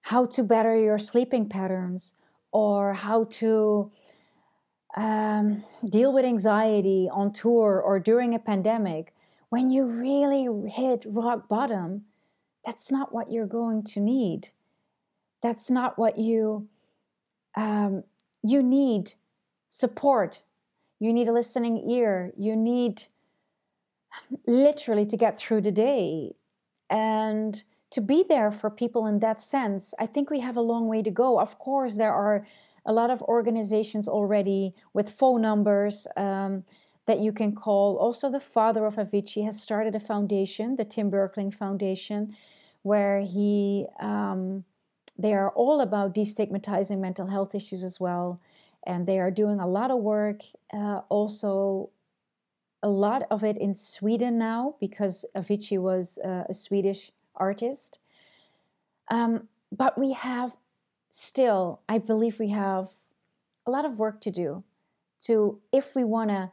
B: how to better your sleeping patterns or how to um, deal with anxiety on tour or during a pandemic, when you really hit rock bottom, that's not what you're going to need. That's not what you um, you need support. You need a listening ear. You need literally to get through the day and to be there for people in that sense, I think we have a long way to go. Of course, there are a lot of organizations already with phone numbers um, that you can call. Also, the father of Avicii has started a foundation, the Tim Bergling Foundation, where he um, they are all about destigmatizing mental health issues as well, and they are doing a lot of work. Uh, also, a lot of it in Sweden now because Avicii was uh, a Swedish artist. Um, but we have still, I believe we have a lot of work to do to, if we want to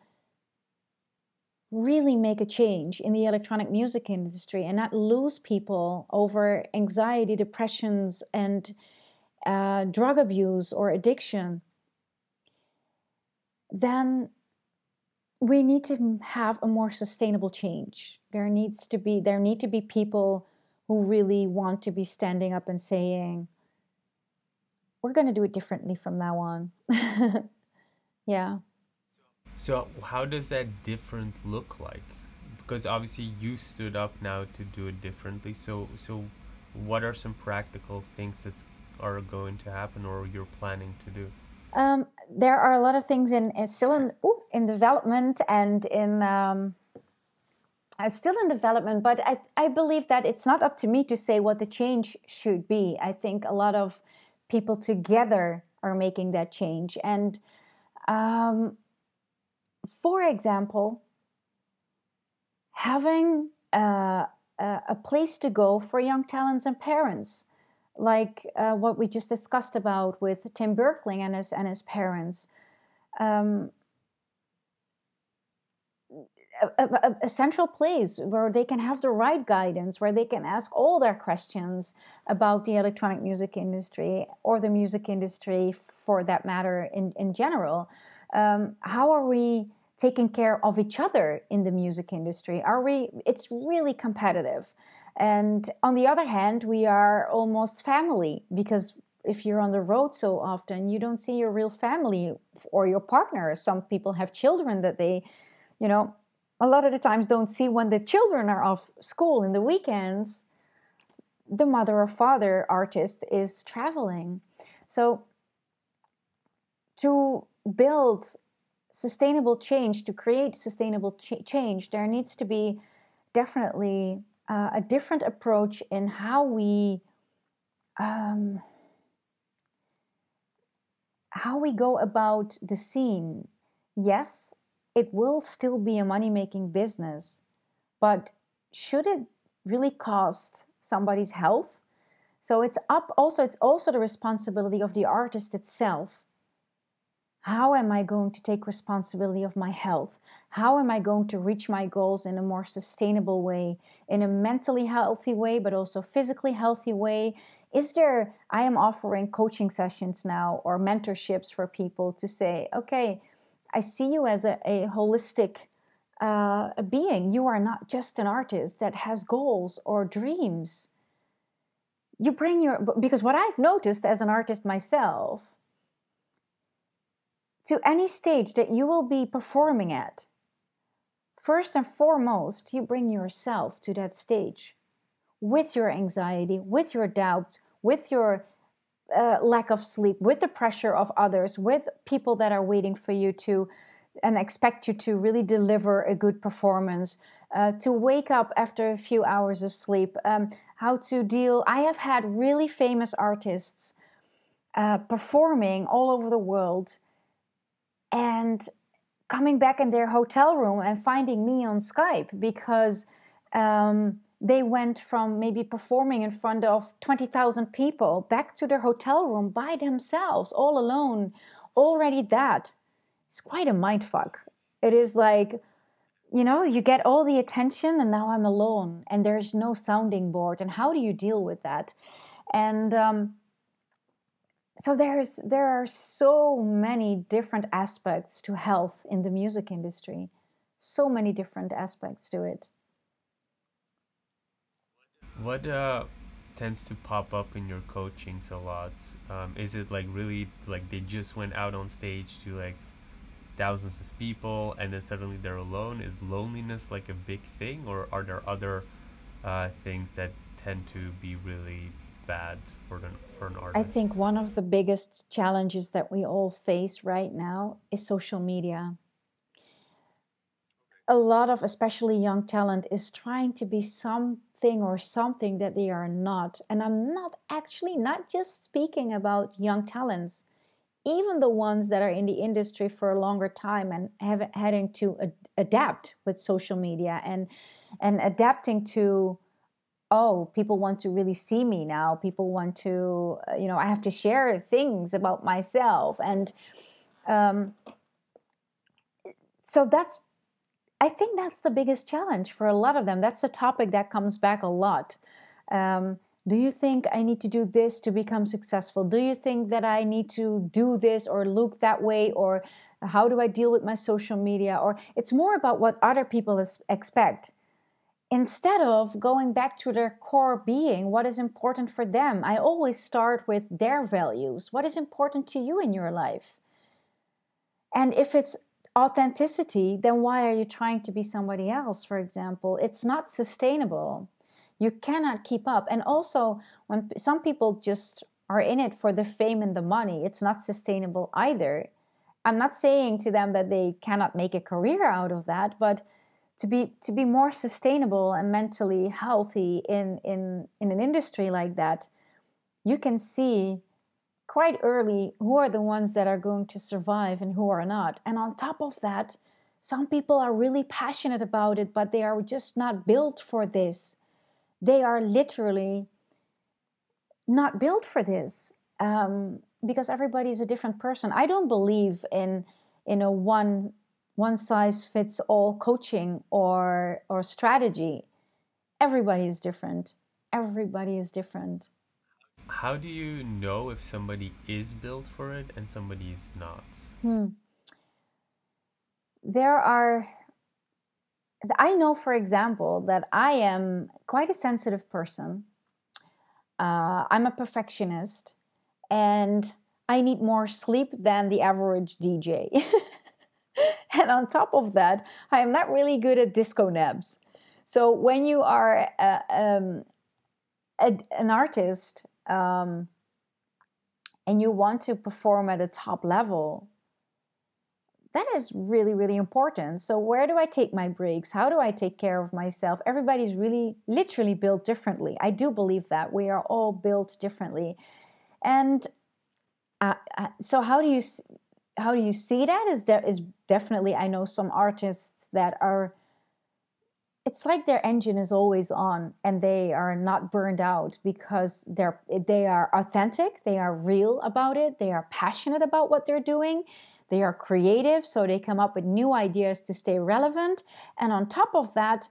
B: really make a change in the electronic music industry and not lose people over anxiety, depressions, and uh, drug abuse or addiction, then we need to have a more sustainable change. There needs to be there need to be people who really want to be standing up and saying, "We're going to do it differently from now on." yeah.
A: So how does that different look like? Because obviously you stood up now to do it differently. So so what are some practical things that are going to happen or you're planning to do?
B: Um, there are a lot of things in, in still in ooh, in development and in um, uh, still in development. But I I believe that it's not up to me to say what the change should be. I think a lot of people together are making that change. And um, for example, having a, a place to go for young talents and parents like uh, what we just discussed about with Tim Bergling and his and his parents. Um, a, a, a, central place where they can have the right guidance, where they can ask all their questions about the electronic music industry or the music industry for that matter in, in general. Um, how are we taking care of each other in the music industry? Are we, it's really competitive. And on the other hand, we are almost family because if you're on the road so often, you don't see your real family or your partner. Some people have children that they, you know, a lot of the times don't see when the children are off school in the weekends. The mother or father artist is traveling. So, to build sustainable change, to create sustainable ch- change, there needs to be definitely uh, a different approach in how we um, how we go about the scene. Yes, it will still be a money making business, but should it really cost somebody's health? So it's up also it's also the responsibility of the artist itself how am I going to take responsibility of my health? How am I going to reach my goals in a more sustainable way, in a mentally healthy way, but also physically healthy way? Is there, I am offering coaching sessions now or mentorships for people to say, okay, I see you as a, a holistic uh, a being. You are not just an artist that has goals or dreams. You bring your, because what I've noticed as an artist myself, to any stage that you will be performing at, first and foremost, you bring yourself to that stage with your anxiety, with your doubts, with your uh, lack of sleep, with the pressure of others, with people that are waiting for you to and expect you to really deliver a good performance, uh, to wake up after a few hours of sleep, um, how to deal. I have had really famous artists uh, performing all over the world and coming back in their hotel room and finding me on Skype because um, they went from maybe performing in front of 20,000 people back to their hotel room by themselves, all alone. Already that is quite a mind fuck. It is like, you know, you get all the attention and now I'm alone and there's no sounding board. And how do you deal with that? And um, so there's there are so many different aspects to health in the music industry. So many different aspects to it.
A: What uh tends to pop up in your coachings a lot? Um, is it like really like they just went out on stage to like thousands of people and then suddenly they're alone? Is loneliness like a big thing or are there other uh, things that tend to be really bad for an for an artist?
B: I think one of the biggest challenges that we all face right now is social media. A lot of especially young talent is trying to be something or something that they are not. And I'm not actually not just speaking about young talents, even the ones that are in the industry for a longer time and have having to ad- adapt with social media and and adapting to oh people want to really see me now. People want to uh, you know i have to share things about myself. And um, so that's i think that's the biggest challenge for a lot of them. That's a topic that comes back a lot. Um, do you think i need to do this to become successful? Do you think that i need to do this or look that way? Or how do i deal with my social media? Or it's more about what other people expect instead of going back to their core being, what is important for them. I always start with their values. What is important to you in your life? And if it's authenticity, then why are you trying to be somebody else, for example? It's not sustainable. You cannot keep up. And also, when some people just are in it for the fame and the money, it's not sustainable either. I'm not saying to them that they cannot make a career out of that, but to be to be more sustainable and mentally healthy in in in an industry like that you can see quite early who are the ones that are going to survive and who are not. And on top of that some people are really passionate about it but they are just not built for this. They are literally not built for this um, because everybody is a different person. I don't believe in in a one one size fits all coaching or or strategy. Everybody is different. Everybody is different.
A: How do you know if somebody is built for it and somebody is not?
B: Hmm. there are i know for example that i am quite a sensitive person. Uh, i'm a perfectionist and i need more sleep than the average dj and on top of that, I am not really good at disco naps. So when you are a, um, a, an artist um, and you want to perform at a top level, that is really, really important. So, where do I take my breaks? How do I take care of myself? Everybody's really, literally built differently. I do believe that we are all built differently. And uh, uh, so, how do you how do you see that is there is definitely i know some artists that are it's like their engine is always on and they are not burned out because they're they are authentic they are real about it they are passionate about what they're doing They are creative, so they come up with new ideas to stay relevant. And on top of that,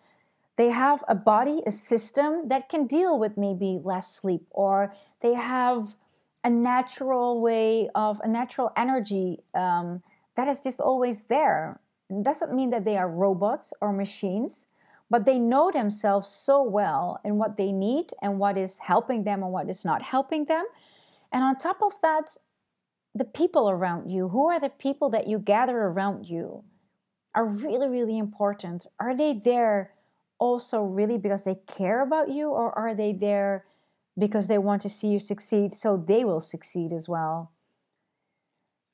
B: they have a body, a system that can deal with maybe less sleep, or they have a natural way of a natural energy um, that is just always there. It doesn't mean that they are robots or machines, but they know themselves so well and what they need and what is helping them and what is not helping them. And on top of that, the people around you, who are the people that you gather around you, are really, really important. Are they there also really because they care about you, or are they there because they want to see you succeed so they will succeed as well?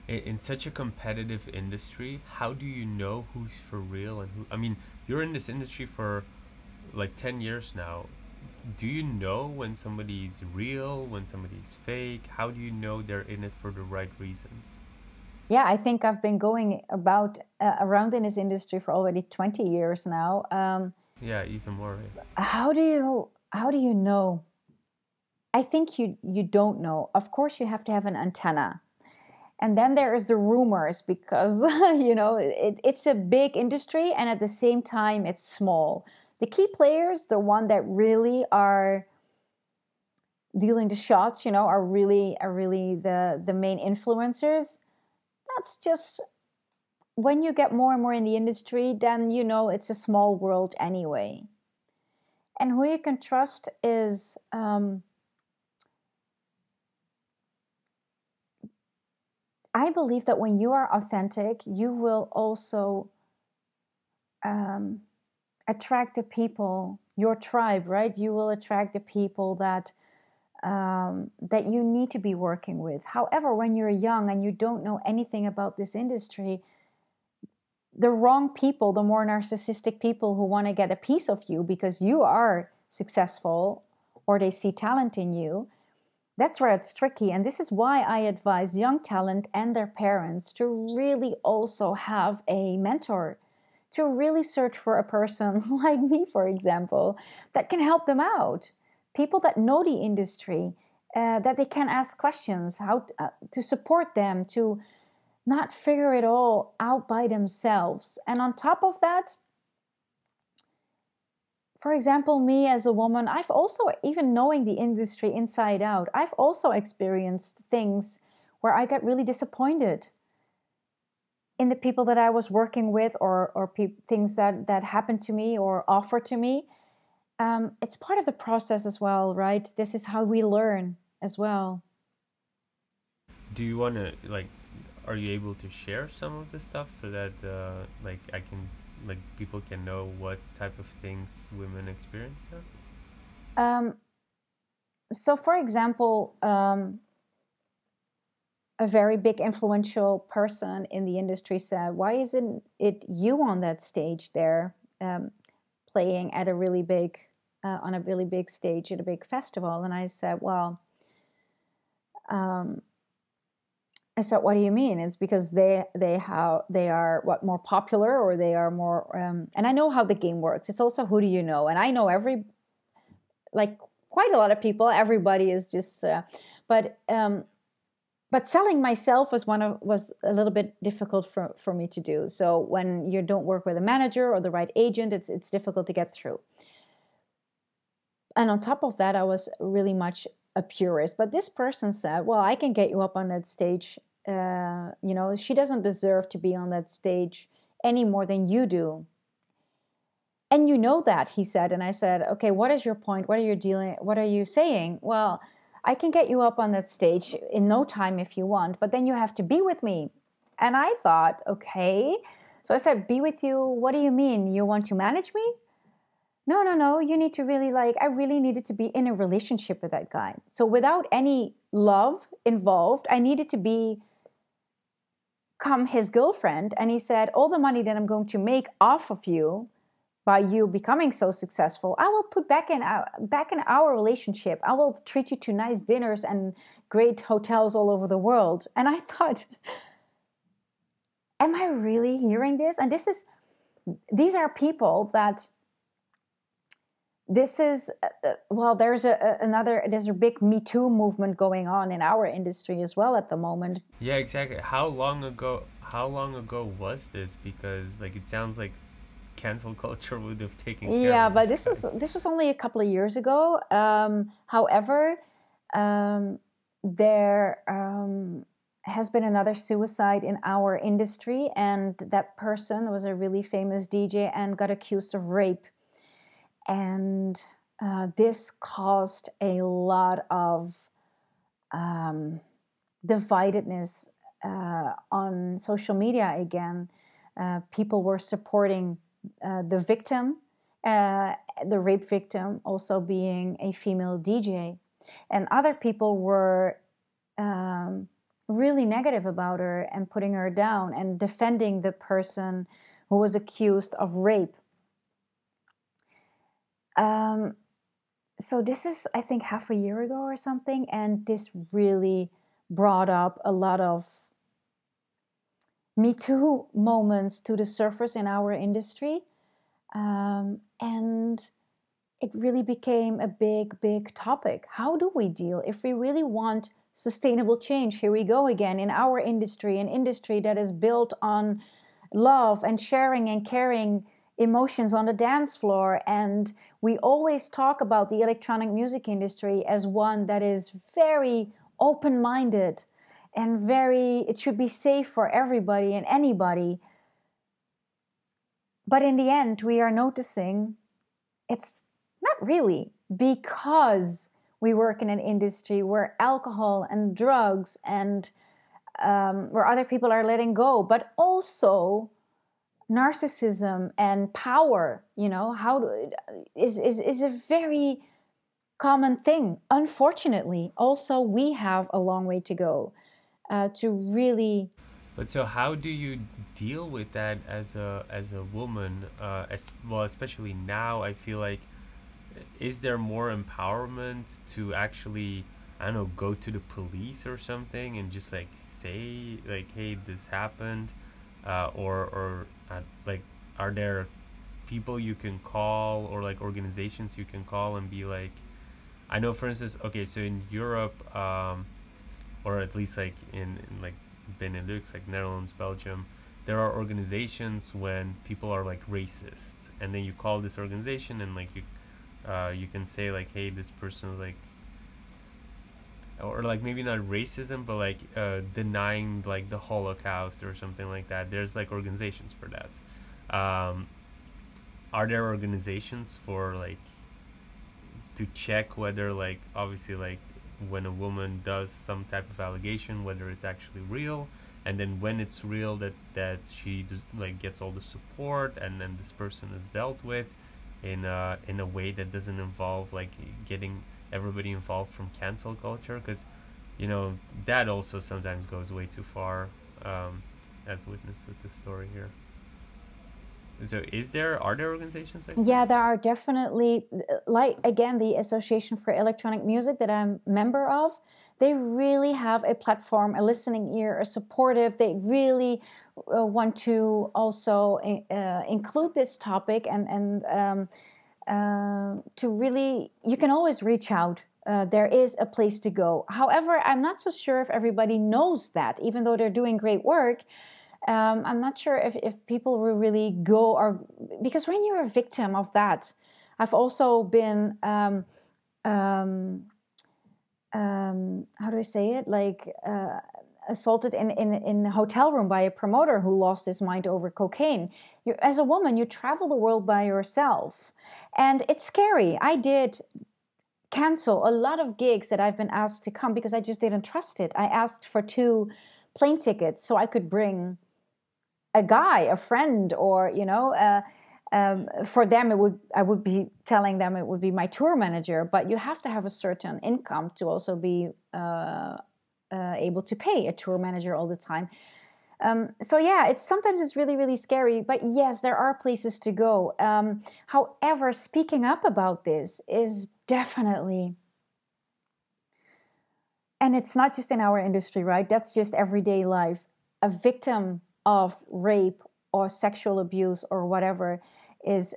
A: In such a competitive industry, how do you know who's for real and who? I mean, you're in this industry for like 10 years now. Do you know when somebody's real, when somebody's fake? How do you know they're in it for the right reasons?
B: Yeah, I think I've been going about uh, around in this industry for already 20 years now. Um,
A: yeah, even more.
B: How do you how do you know? I think you you don't know. Of course, you have to have an antenna, and then there is the rumors because you know it, it's a big industry, and at the same time, it's small. The key players, the one that really are dealing the shots, you know, are really are really the the main influencers. That's just when you get more and more in the industry, then you know it's a small world anyway. And who you can trust is um, I believe that when you are authentic, you will also um, attract the people, your tribe, right? You will attract the people that um, that you need to be working with. However, when you're young and you don't know anything about this industry, the wrong people, the more narcissistic people who want to get a piece of you because you are successful or they see talent in you, that's where it's tricky. And this is why I advise young talent and their parents to really also have a mentor, to really search for a person like me, for example, that can help them out. People that know the industry, uh, that they can ask questions, how uh, to support them, to not figure it all out by themselves. And on top of that, for example, me as a woman, I've also, even knowing the industry inside out, I've also experienced things where I got really disappointed in the people that I was working with or, or pe- things that, that happened to me or offered to me. Um, it's part of the process as well, right? This is how we learn as well.
A: Do you want to, like, are you able to share some of the stuff so that uh, like I can like people can know what type of things women experience there?
B: Um, so, for example, um, a very big influential person in the industry said, "Why isn't it you on that stage there, um, playing at a really big, uh, on a really big stage at a big festival?" And I said, "Well." Um, I said, "What do you mean?" It's because they they how they are what more popular or they are more. Um, and I know how the game works. It's also who do you know, and I know every like quite a lot of people. Everybody is just, uh, but um, but selling myself was one of was a little bit difficult for for me to do. So when you don't work with a manager or the right agent, it's it's difficult to get through. And on top of that, I was really much a purist. But this person said, "Well, I can get you up on that stage uh, you know, she doesn't deserve to be on that stage any more than you do. And you know that, he said. And I said, okay, what is your point? What are you dealing? What are you saying? Well, I can get you up on that stage in no time if you want, but then you have to be with me. And I thought, okay. So I said, be with you. What do you mean? You want to manage me? No, no, no. You need to really like, I really needed to be in a relationship with that guy. So without any love involved, I needed to be come his girlfriend and he said, All the money that I'm going to make off of you by you becoming so successful, I will put back in our, back in our relationship. I will treat you to nice dinners and great hotels all over the world. And I thought, Am I really hearing this? And this is these are people that this is uh, uh, well there's a, another there's a big me too movement going on in our industry as well at the moment
A: yeah exactly how long ago how long ago was this? Because like it sounds like cancel culture would have taken.
B: Yeah, but this was this was only a couple of years ago. Um, however, um, there um, has been another suicide in our industry, and that person was a really famous DJ and got accused of rape. And uh, this caused a lot of um, dividedness uh, on social media again. Uh, people were supporting uh, the victim, uh, the rape victim, also being a female DJ. And other people were um, really negative about her and putting her down and defending the person who was accused of rape. Um, so this is, I think, half a year ago or something, and this really brought up a lot of Me Too moments to the surface in our industry. Um, and it really became a big, big topic. How do we deal if we really want sustainable change? Here we go again in our industry, an industry that is built on love and sharing and caring emotions on the dance floor. And we always talk about the electronic music industry as one that is very open minded and very, it should be safe for everybody and anybody. But in the end, we are noticing it's not really because we work in an industry where alcohol and drugs and um, where other people are letting go, but also narcissism and power. You know, how do, is is is a very common thing. Unfortunately, also we have a long way to go uh, to really
A: but so, how do you deal with that as a as a woman? Uh, as well, especially now, I feel like is there more empowerment to actually I don't know go to the police or something and just like say like hey this happened, uh, or or uh, like are there people you can call or like organizations you can call and be like I know for instance okay so in Europe um, or at least like in, in like Benelux, like Netherlands, Belgium, there are organizations when people are like racist, and then you call this organization and like you, uh, you can say like, hey, this person like, or like maybe not racism, but like uh, denying like the Holocaust or something like that. There's like organizations for that. Um, are there organizations for like to check whether like obviously like when a woman does some type of allegation whether it's actually real and then when it's real that that she does, like gets all the support and then this person is dealt with in a, in a way that doesn't involve like getting everybody involved from cancel culture because you know that also sometimes goes way too far um, as witness with the story here so is there are there organizations like
B: yeah
A: that?
B: there are definitely like again the association for electronic music that i'm member of they really have a platform a listening ear a supportive they really uh, want to also uh, include this topic and and um, uh, to really you can always reach out. Uh, there is a place to go. However i'm not so sure if everybody knows that even though they're doing great work. Um, I'm not sure if, if people will really go or because when you're a victim of that, I've also been um, um, um how do I say it? Like uh, assaulted in, in in a hotel room by a promoter who lost his mind over cocaine. you as a woman, you travel the world by yourself, and it's scary. I did cancel a lot of gigs that I've been asked to come because I just didn't trust it. I asked for two plane tickets so I could bring a guy, a friend, or you know, uh, um, for them it would I would be telling them it would be my tour manager. But you have to have a certain income to also be uh, uh, able to pay a tour manager all the time. Um, so yeah, it's sometimes it's really really scary. But yes, there are places to go. Um, however, speaking up about this is definitely and it's not just in our industry, right? That's just everyday life. A victim of rape or sexual abuse or whatever is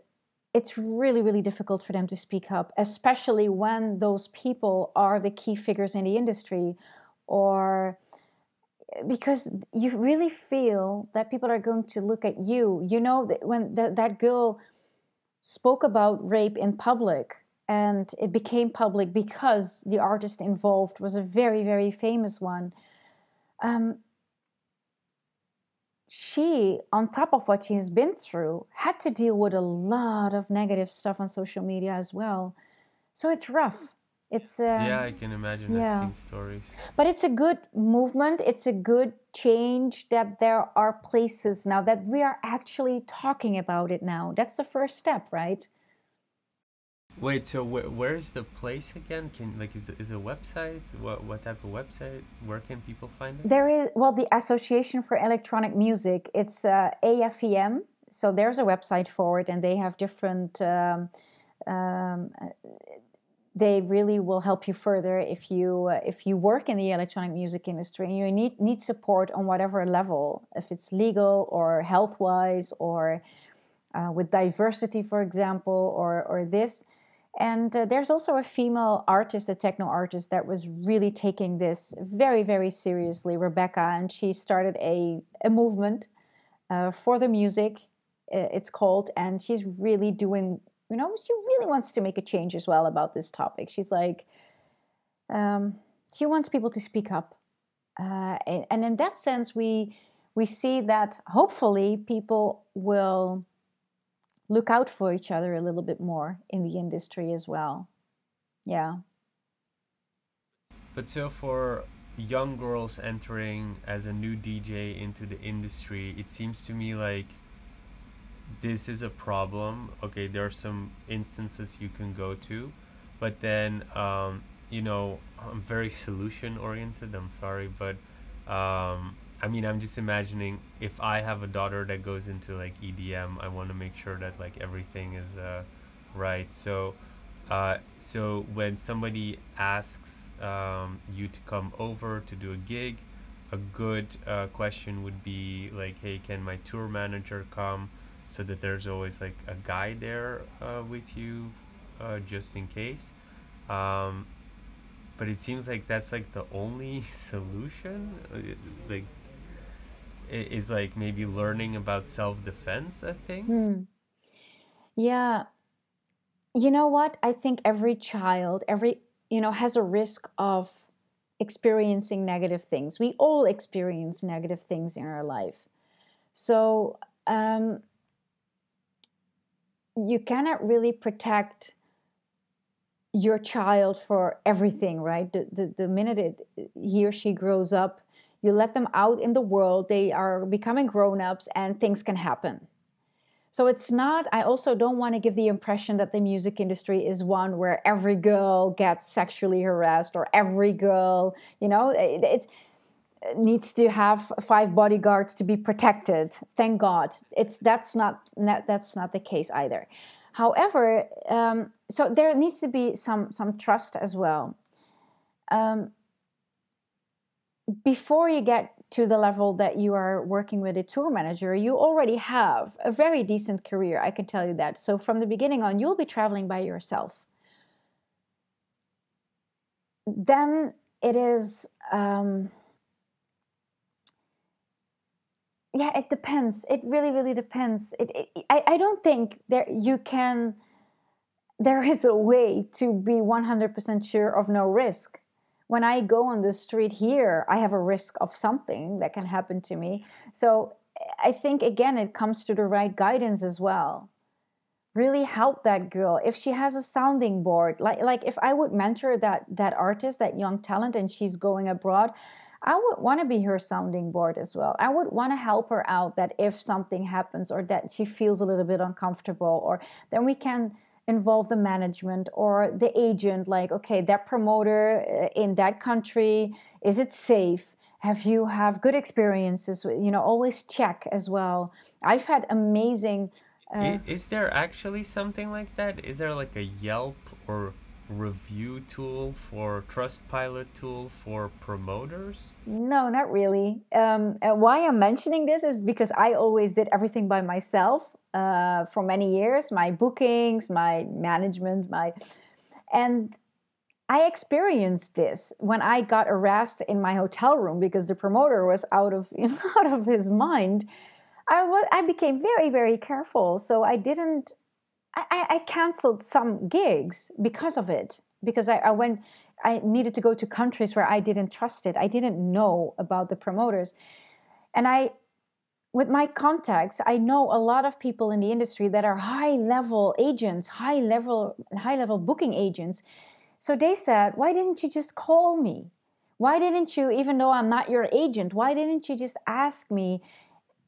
B: it's really really difficult for them to speak up especially when those people are the key figures in the industry or because you really feel that people are going to look at you. You know, that when that girl spoke about rape in public and it became public because the artist involved was a very, very famous one. Um, she, on top of what she has been through, had to deal with a lot of negative stuff on social media as well. So it's rough. It's um,
A: yeah, I can imagine.
B: yeah.
A: I've seen stories.
B: but it's a good movement. It's a good change that there are places now that we are actually talking about it now. That's the first step, right?
A: Wait, so wh- where is the place again? Can like is it, is a website? What what type of website? Where can people find it?
B: There is well, the Association for Electronic Music. It's uh, AFEM. So there's a website for it, and they have different. Um, um, uh, they really will help you further if you uh, if you work in the electronic music industry and you need need support on whatever level, if it's legal or health wise or uh, with diversity, for example, or or this. And uh, there's also a female artist, a techno artist, that was really taking this very, very seriously, Rebekah, and she started a, a movement uh, for the music, uh, it's called, and she's really doing, you know, she really wants to make a change as well about this topic. She's like, um, she wants people to speak up. Uh, and, and in that sense, we, we see that hopefully people will look out for each other a little bit more in the industry as well. Yeah.
A: But so for young girls entering as a new DJ into the industry, it seems to me like this is a problem. Okay, there are some instances you can go to, but then um, you know I'm very solution oriented. I'm sorry, but um, I mean I'm just imagining if I have a daughter that goes into like EDM, I want to make sure that like everything is uh, right. So uh, so when somebody asks um, you to come over to do a gig, a good uh, question would be like, "Hey, can my tour manager come?" So that there's always like a guy there uh, with you, uh, just in case. Um, but it seems like that's like the only solution. Uh, Like, is like maybe learning about self defense a thing?
B: Hmm. Yeah. You know what? I think every child, every, you know, has a risk of experiencing negative things. We all experience negative things in our life. So, um, you cannot really protect your child for everything, right? The, the, the minute it, he or she grows up, you let them out in the world, they are becoming grown ups, and things can happen. So it's not, I also don't want to give the impression that the music industry is one where every girl gets sexually harassed or every girl, you know, it, it needs to have five bodyguards to be protected. Thank God. It's that's not that, that's not the case either. However, um, so there needs to be some some trust as well. Um, before you get to the level that you are working with a tour manager, you already have a very decent career. I can tell you that. So from the beginning on, you'll be traveling by yourself. Then it is. Um, yeah, it depends. It really, really depends. It, it, I, I don't think there you can. There is a way to be one hundred percent sure of no risk. When I go on the street here, I have a risk of something that can happen to me. So I think again, it comes to the right guidance as well. Really help that girl if she has a sounding board. Like like if I would mentor that that artist, that young talent, and she's going abroad. I would want to be her sounding board as well. I would want to help her out that if something happens or that she feels a little bit uncomfortable, or then we can involve the management or the agent like okay that promoter uh, in that country is it safe have you have good experiences you know always check as well i've had amazing uh,
A: Is there actually something like that? Is there like a Yelp or review tool for Trustpilot tool for promoters?
B: No, not really. Um, why I'm mentioning this is because I always did everything by myself uh, for many years. My bookings, my management, my and I experienced this when I got arrested in my hotel room because the promoter was out of you know, out of his mind. I was I became very very careful, so I didn't. I, I canceled some gigs because of it because I, I went I needed to go to countries where I didn't trust it. I didn't know about the promoters, and I with my contacts, I know a lot of people in the industry that are high level agents, high level high level booking agents. So they said, "Why didn't you just call me? Why didn't you even though I'm not your agent, why didn't you just ask me?"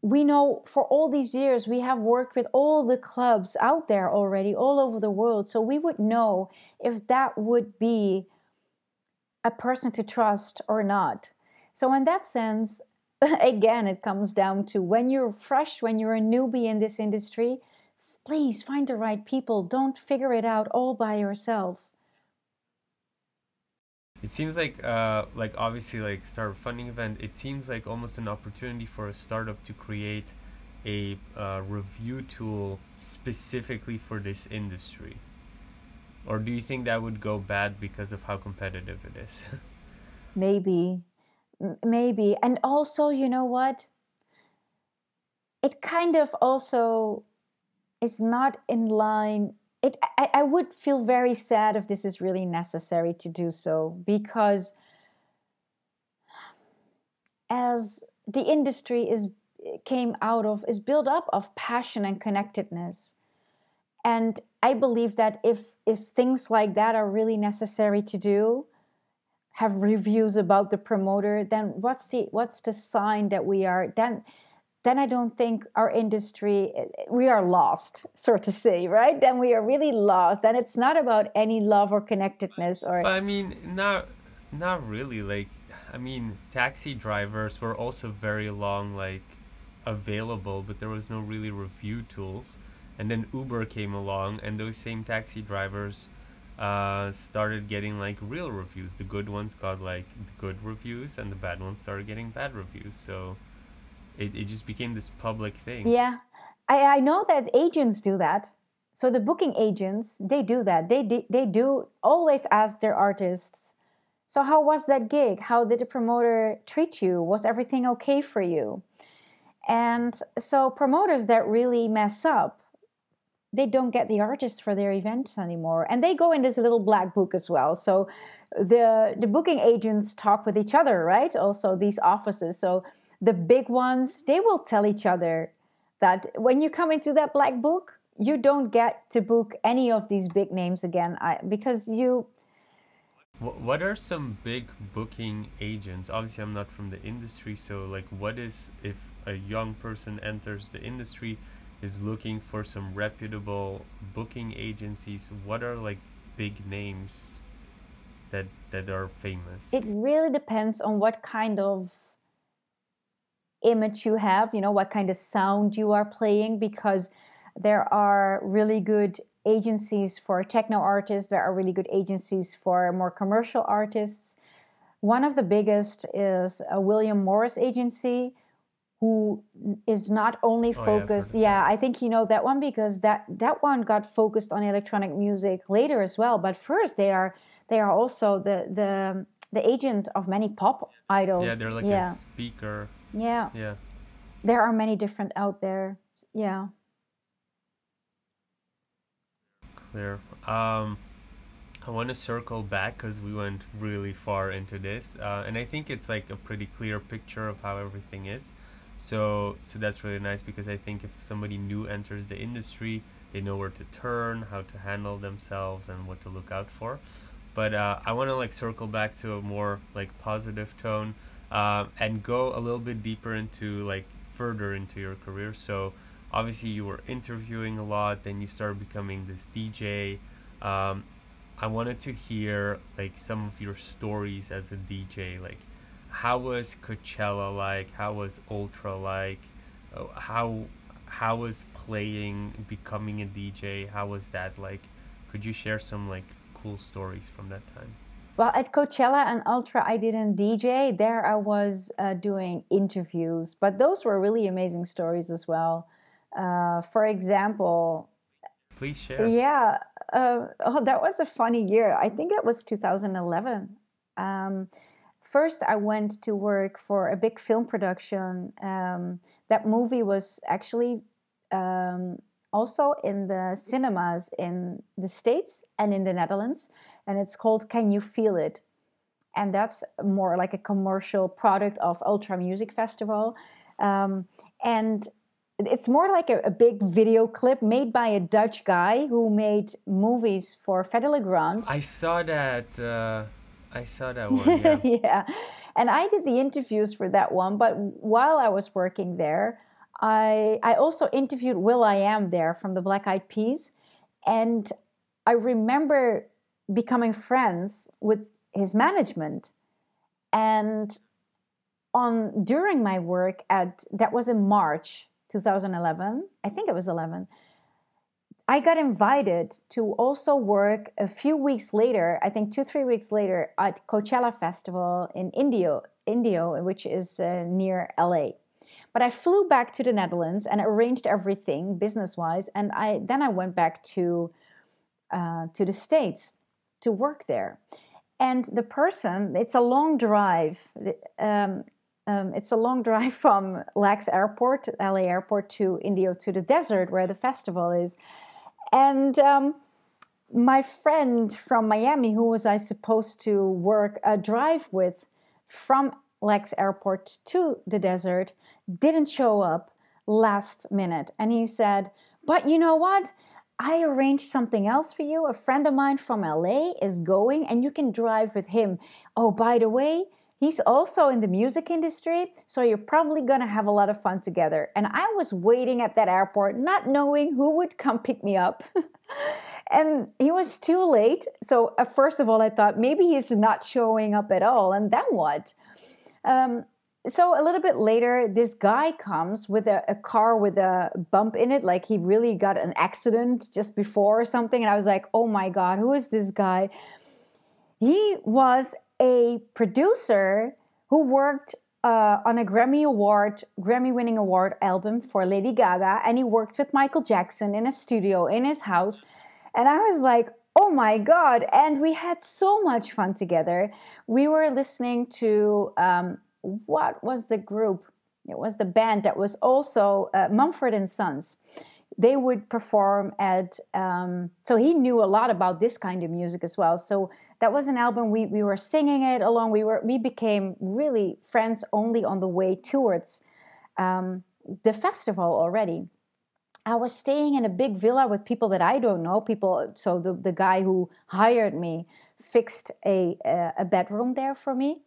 B: We know for all these years we have worked with all the clubs out there already all over the world, so we would know if that would be a person to trust or not. So in that sense, again, it comes down to when you're fresh, when you're a newbie in this industry, please find the right people. Don't figure it out all by yourself.
A: It seems like, uh, like obviously, like start funding event. It seems like almost an opportunity for a startup to create a uh, review tool specifically for this industry. Or do you think that would go bad because of how competitive it is?
B: Maybe maybe and also you know what it kind of also is not in line it I, I, would feel very sad if this is really necessary to do so because as the industry is came out of is built up of passion and connectedness. And i believe that if if things like that are really necessary to do have reviews about the promoter, then what's the what's the sign that we are then then I don't think our industry we are lost, so to say, right? Then we are really lost. Then it's not about any love or connectedness or
A: But I mean not not really like I mean taxi drivers were also very long like available, but there was no really review tools. And then Uber came along and those same taxi drivers uh, started getting like real reviews. The good ones got like good reviews, and the bad ones started getting bad reviews. So it, it just became this public thing.
B: Yeah, I, I know that agents do that. So the booking agents they do that. They they, they do always ask their artists. So how was that gig? How did the promoter treat you? Was everything okay for you? And so promoters that really mess up they don't get the artists for their events anymore and they go in this little black book as well so the the booking agents talk with each other right also these offices so the big ones they will tell each other that when you come into that black book you don't get to book any of these big names again I, because you
A: what are some big booking agents obviously i'm not from the industry so like what is if a young person enters the industry is looking for some reputable booking agencies, what are like big names that that are famous?
B: It really depends on what kind of image you have, you know, what kind of sound you are playing because there are really good agencies for techno artists, there are really good agencies for more commercial artists. One of the biggest is a William Morris agency who is not only focused oh, yeah, yeah i think you know that one because that that one got focused on electronic music later as well but first they are they are also the the the agent of many pop idols
A: yeah they're like yeah. a speaker
B: yeah.
A: Yeah.
B: There are many different out there. Yeah.
A: Clear. Um I want to circle back because we went really far into this, uh, and I think it's like a pretty clear picture of how everything is. So so that's really nice because I think if somebody new enters the industry, they know where to turn, how to handle themselves, and what to look out for. But uh, I want to like circle back to a more like positive tone uh, and go a little bit deeper into like further into your career. So obviously you were interviewing a lot, then you started becoming this DJ. Um, I wanted to hear like some of your stories as a DJ, like how was Coachella like? How was Ultra like? Uh, how how was playing, becoming a DJ? How was that like? Could you share some like cool stories from that time?
B: Well, at Coachella and Ultra, I didn't DJ. There, I was uh, doing interviews, but those were really amazing stories as well. Uh, for example,
A: please share.
B: Yeah, uh, oh, that was a funny year. I think it was 2011. Um, first, I went to work for a big film production. Um, that movie was actually um, also in the cinemas in the States and in the Netherlands, and it's called Can You Feel It? And that's more like a commercial product of Ultra Music Festival. Um, and it's more like a, a, big video clip made by a Dutch guy who made movies for Fedde Le Grand.
A: I saw that. Uh, I saw that one. Yeah.
B: yeah. And I did the interviews for that one. But while I was working there, I I also interviewed will.i.am there from the Black Eyed Peas, and I remember becoming friends with his management, and on during my work at that was in March 2011, I think it was 11. I got invited to also work a few weeks later, I think two, three weeks later, at Coachella Festival in Indio, Indio which is uh, near LA. But I flew back to the Netherlands and arranged everything business wise, and I then I went back to uh, to the States to work there. And the person, it's a long drive. Um, um, it's a long drive from LAX Airport, LA Airport, to Indio to the desert where the festival is. And um, my friend from Miami, who was I supposed to work a drive with from LAX Airport to the desert, didn't show up last minute. And he said, But you know what? I arranged something else for you. A friend of mine from LA is going, and you can drive with him. Oh, by the way, He's also in the music industry, so you're probably gonna have a lot of fun together. And I was waiting at that airport, not knowing who would come pick me up. and he was too late. So, uh, first of all, I thought maybe he's not showing up at all. And then what? Um, so, a little bit later, this guy comes with a, a car with a bump in it, like he really got an accident just before or something. And I was like, oh my God, who is this guy? He was a producer who worked uh, on a Grammy Award, Grammy winning award album for Lady Gaga, and he worked with Michael Jackson in a studio in his house. And I was like, oh my God. And we had so much fun together. We were listening to um, what was the group? It was the band that was also uh, Mumford and Sons. They would perform at um, so he knew a lot about this kind of music as well. So that was an album we, we were singing it along we were we became really friends only on the way towards um, the festival already. I was staying in a big villa with people that i don't know people so the, the guy who hired me fixed a, a bedroom there for me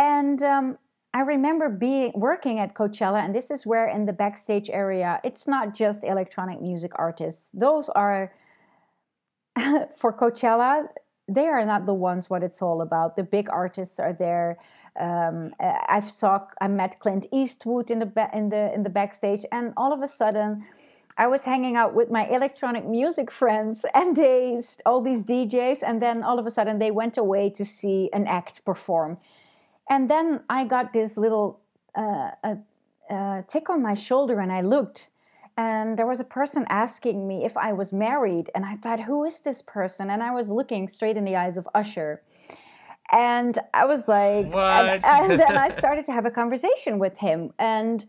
B: and um, I remember being working at Coachella, and this is where in the backstage area, it's not just electronic music artists. Those are for Coachella. They are not the ones what it's all about. The big artists are there. Um, I've saw I met Clint Eastwood in the in the in the backstage, and all of a sudden, I was hanging out with my electronic music friends, and they all these DJs, and then all of a sudden they went away to see an act perform and then I got this little uh, tick on my shoulder and I looked and there was a person asking me if I was married. And I thought, who is this person? And I was looking straight in the eyes of Usher. And I was like, and, and, then I started to have a conversation with him. And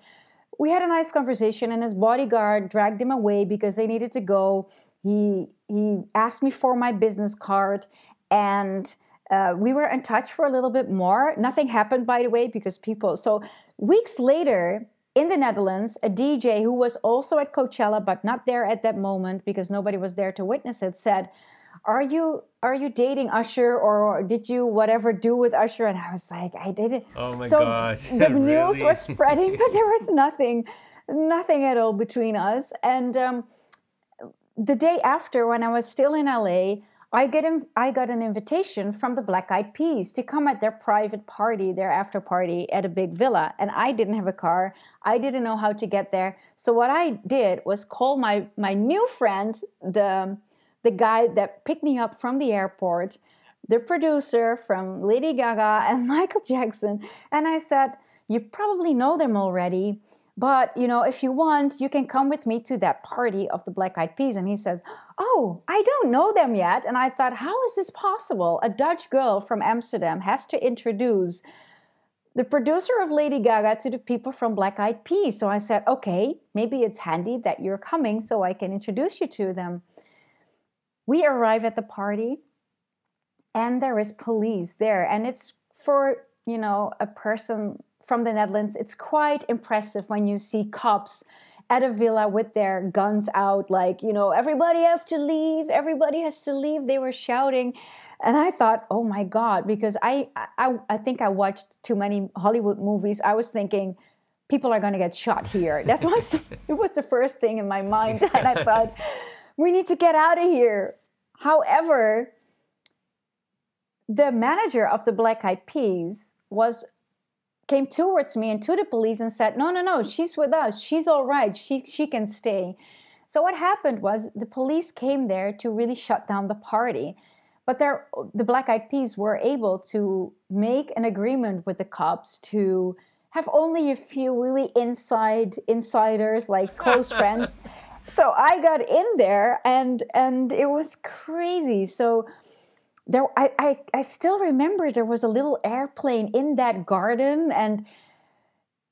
B: we had a nice conversation, and his bodyguard dragged him away because they needed to go. He he asked me for my business card, and uh, we were in touch for a little bit more. Nothing happened, by the way, because people. So weeks later, in the Netherlands, a DJ who was also at Coachella but not there at that moment because nobody was there to witness it said, "Are you are you dating Usher or did you whatever do with Usher?" And I was like, "I did it."
A: Oh my so god!
B: The news was spreading, but there was nothing, nothing at all between us. And um, the day after, when I was still in LA, I get in, I got an invitation from the Black Eyed Peas to come at their private party, their after party at a big villa, and I didn't have a car. I didn't know how to get there. So what I did was call my my new friend, the the guy that picked me up from the airport, the producer from Lady Gaga and Michael Jackson, and I said, "You probably know them already." But you know, if you want, you can come with me to that party of the Black Eyed Peas. And he says, oh, I don't know them yet. And I thought, how is this possible? A Dutch girl from Amsterdam has to introduce the producer of Lady Gaga to the people from Black Eyed Peas. So I said, okay, maybe it's handy that you're coming so I can introduce you to them. We arrive at the party and there is police there. And it's for, you know, a person from the Netherlands, it's quite impressive when you see cops at a villa with their guns out, like, you know, everybody has to leave, everybody has to leave. They were shouting. And I thought, oh my God, because I, I, I think I watched too many Hollywood movies. I was thinking, people are going to get shot here. That was, it was the first thing in my mind. And I thought, we need to get out of here. However, the manager of the Black Eyed Peas was came towards me and to the police and said, "No, no, no, she's with us. She's all right. She she can stay." So what happened was the police came there to really shut down the party. But there, the Black Eyed Peas were able to make an agreement with the cops to have only a few really inside insiders, like close friends. So I got in there, and and it was crazy. So there I, I, I still remember there was a little airplane in that garden and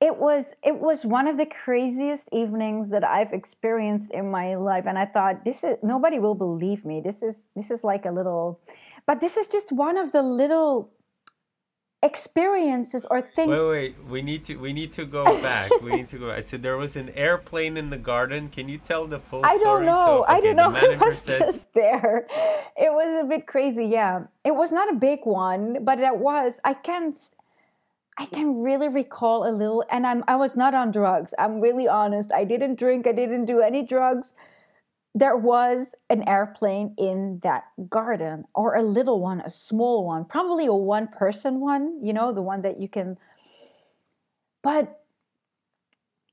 B: it was it was one of the craziest evenings that I've experienced in my life and I thought this is nobody will believe me. This is this is like a little but this is just one of the little experiences or things.
A: Wait, wait, we need to we need to go back. we need to go. I said there was an airplane in the garden. Can you tell the full story?
B: I don't know.
A: So, okay,
B: I don't know. It was
A: says,
B: just there. It was a bit crazy. Yeah, it was not a big one, but it was. I can't. I can really recall a little, and I'm. I was not on drugs. I'm really honest. I didn't drink. I didn't do any drugs there was an airplane in that garden or a little one a small one probably a one person one you know the one that you can but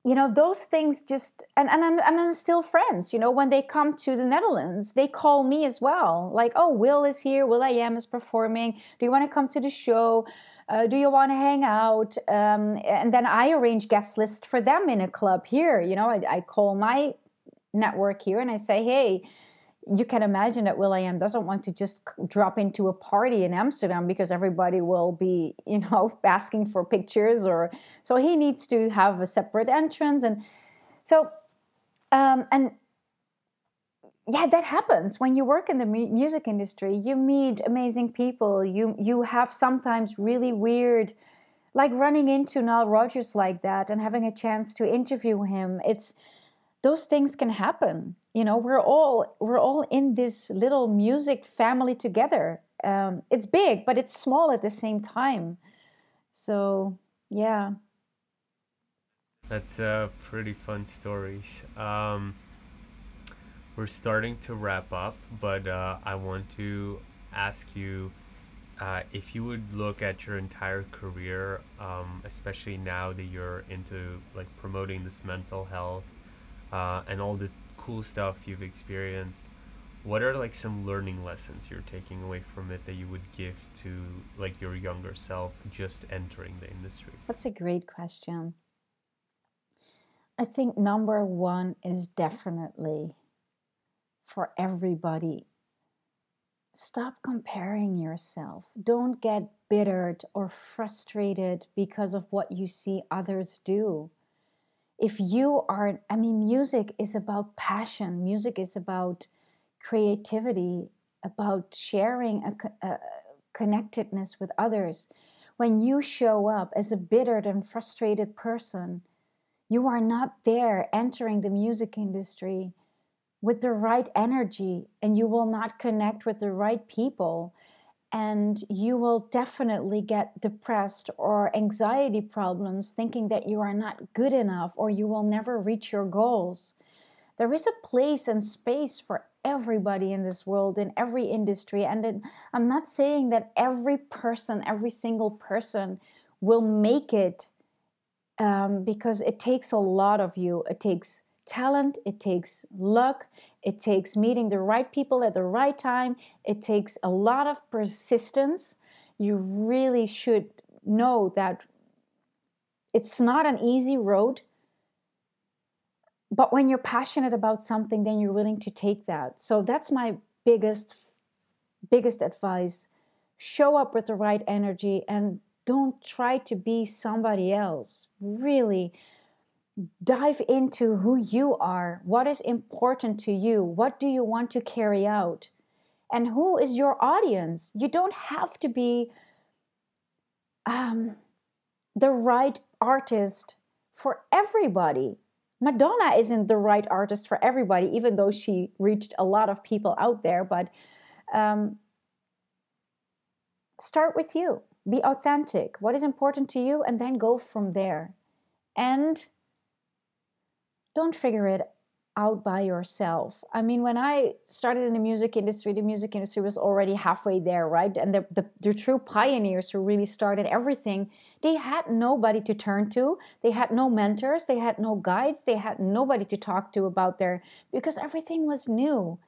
B: you know those things just and, and I'm, and I'm still friends you know when they come to the netherlands they call me as well like oh will is here will.i.am is performing do you want to come to the show? Uh, do you want to hang out? Um, and then i arrange guest list for them in a club here you know I, I call my network here and I say, hey, you can imagine that will.i.am doesn't want to just drop into a party in Amsterdam because everybody will be, you know, asking for pictures or so he needs to have a separate entrance and so um, and yeah, that happens when you work in the mu- music industry. You meet amazing people. You you have sometimes really weird, like running into Nile Rodgers like that and having a chance to interview him. It's those things can happen. You know we're all we're all in this little music family together. Um, it's big but it's small at the same time. So yeah.
A: That's uh, pretty fun stories um, we're starting to wrap up but uh, i want to ask you uh, if you would look at your entire career um, especially now that you're into like promoting this mental health uh, and all the cool stuff you've experienced what are like some learning lessons you're taking away from it that you would give to like your younger self just entering the industry?
B: That's a great question. I think number one is definitely for everybody stop comparing yourself. Don't get bittered or frustrated because of what you see others do if you are i mean music is about passion. Music is about creativity about sharing a, a, connectedness with others. When you show up as a bittered and frustrated person you are not there entering the music industry with the right energy and you will not connect with the right people and you will definitely get depressed or anxiety problems thinking that you are not good enough or you will never reach your goals. There is a place and space for everybody in this world, in every industry. And I'm not saying that every person, every single person will make it um, because it takes a lot of you. It takes talent, it takes luck, it takes meeting the right people at the right time, it takes a lot of persistence. You really should know that it's not an easy road, but when you're passionate about something, then you're willing to take that. So that's my biggest, biggest advice. Show up with the right energy and don't try to be somebody else. Really dive into who you are. What is important to you? What do you want to carry out? And who is your audience? You don't have to be um, the right artist for everybody. Madonna isn't the right artist for everybody, even though she reached a lot of people out there. But um, start with you, be authentic. What is important to you? And then go from there. And don't figure it out by yourself. I mean, when I started in the music industry, the music industry was already halfway there, right? And the, the, the, true pioneers who really started everything, they had nobody to turn to. They had no mentors, they had no guides, they had nobody to talk to about their, because everything was new.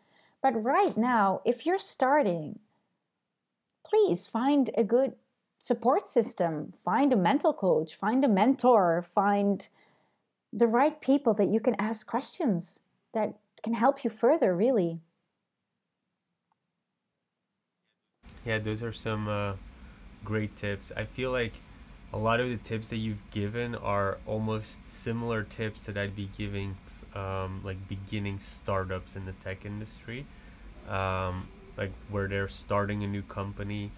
B: But right now, if you're starting, please find a good support system, find a mental coach, find a mentor, find the right people that you can ask questions that can help you further, really.
A: Yeah, those are some uh, great tips. I feel like a lot of the tips that you've given are almost similar tips that I'd be giving, um, like beginning startups in the tech industry, um, like where they're starting a new company,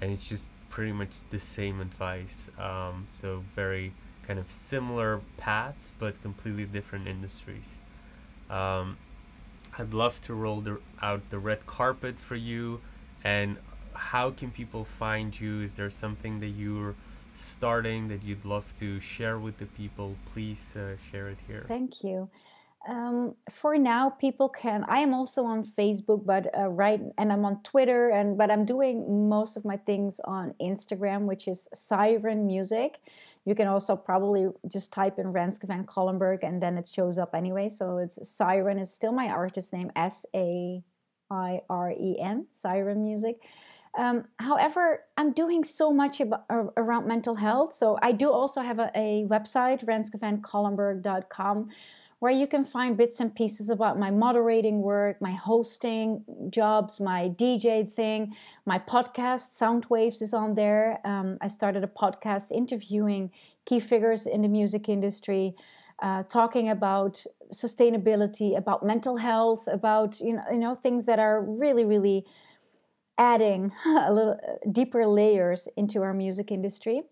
A: and it's just pretty much the same advice. Um, so very kind of similar paths but completely different industries. Um, I'd love to roll the, out the red carpet for you. And how can people find you? Is there something that you're starting that you'd love to share with the people? Please uh, share it here.
B: Thank you. Um, for now, people can. I am also on Facebook, but uh, right, and I'm on Twitter, and but I'm doing most of my things on Instagram, which is Sairen Music. You can also probably just type in Renske van Kollenberg and then it shows up anyway. So it's Sairen is still my artist name, S A I R E N, Sairen Music. Um, however, I'm doing so much about, around mental health. So I do also have a, a website, renskevancollenberg.com where you can find bits and pieces about my moderating work, my hosting jobs, my DJ thing, my podcast. Soundwaves is on there. Um, I started a podcast interviewing key figures in the music industry. Uh, talking about sustainability, about mental health, about you know you know things that are really really adding a little deeper layers into our music industry.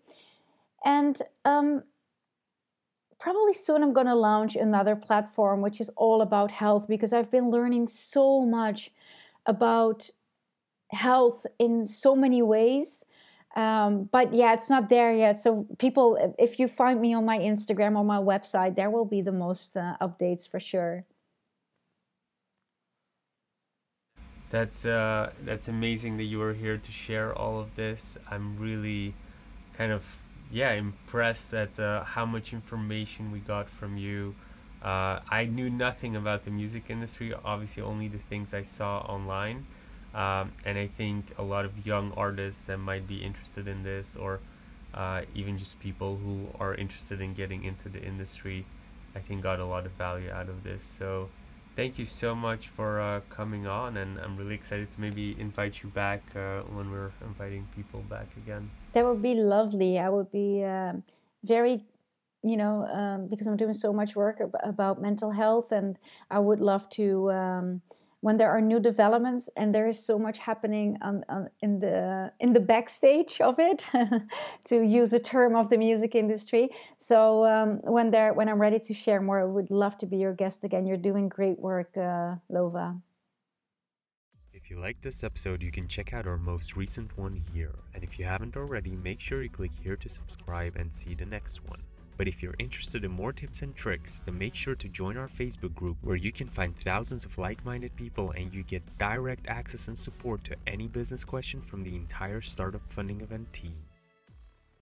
B: And um, probably soon I'm going to launch another platform which is all about health because I've been learning so much about health in so many ways. Um, but yeah, it's not there yet. So, people, if you find me on my Instagram or my website, there will be the most uh, updates for sure.
A: That's uh, that's amazing that you were here to share all of this. I'm really kind of yeah impressed at uh, how much information we got from you. Uh, I knew nothing about the music industry, obviously only the things I saw online. Um, and I think a lot of young artists that might be interested in this, or uh, even just people who are interested in getting into the industry, I think got a lot of value out of this. So thank you so much for uh, coming on, and I'm really excited to maybe invite you back uh, when we're inviting people back again.
B: That would be lovely. I would be uh, very, you know, um, because I'm doing so much work ab- about mental health, and I would love to. Um, when there are new developments and there is so much happening on, on, in the in the backstage of it to use a term of the music industry. So um, when there when i'm ready to share more i would love to be your guest again. You're doing great work uh, lova.
A: If you like this episode you can check out our most recent one here. And if you haven't already make sure you click here to subscribe and see the next one but if you're interested in more tips and tricks, then make sure to join our Facebook group where you can find thousands of like minded people and you get direct access and support to any business question from the entire startup funding event team.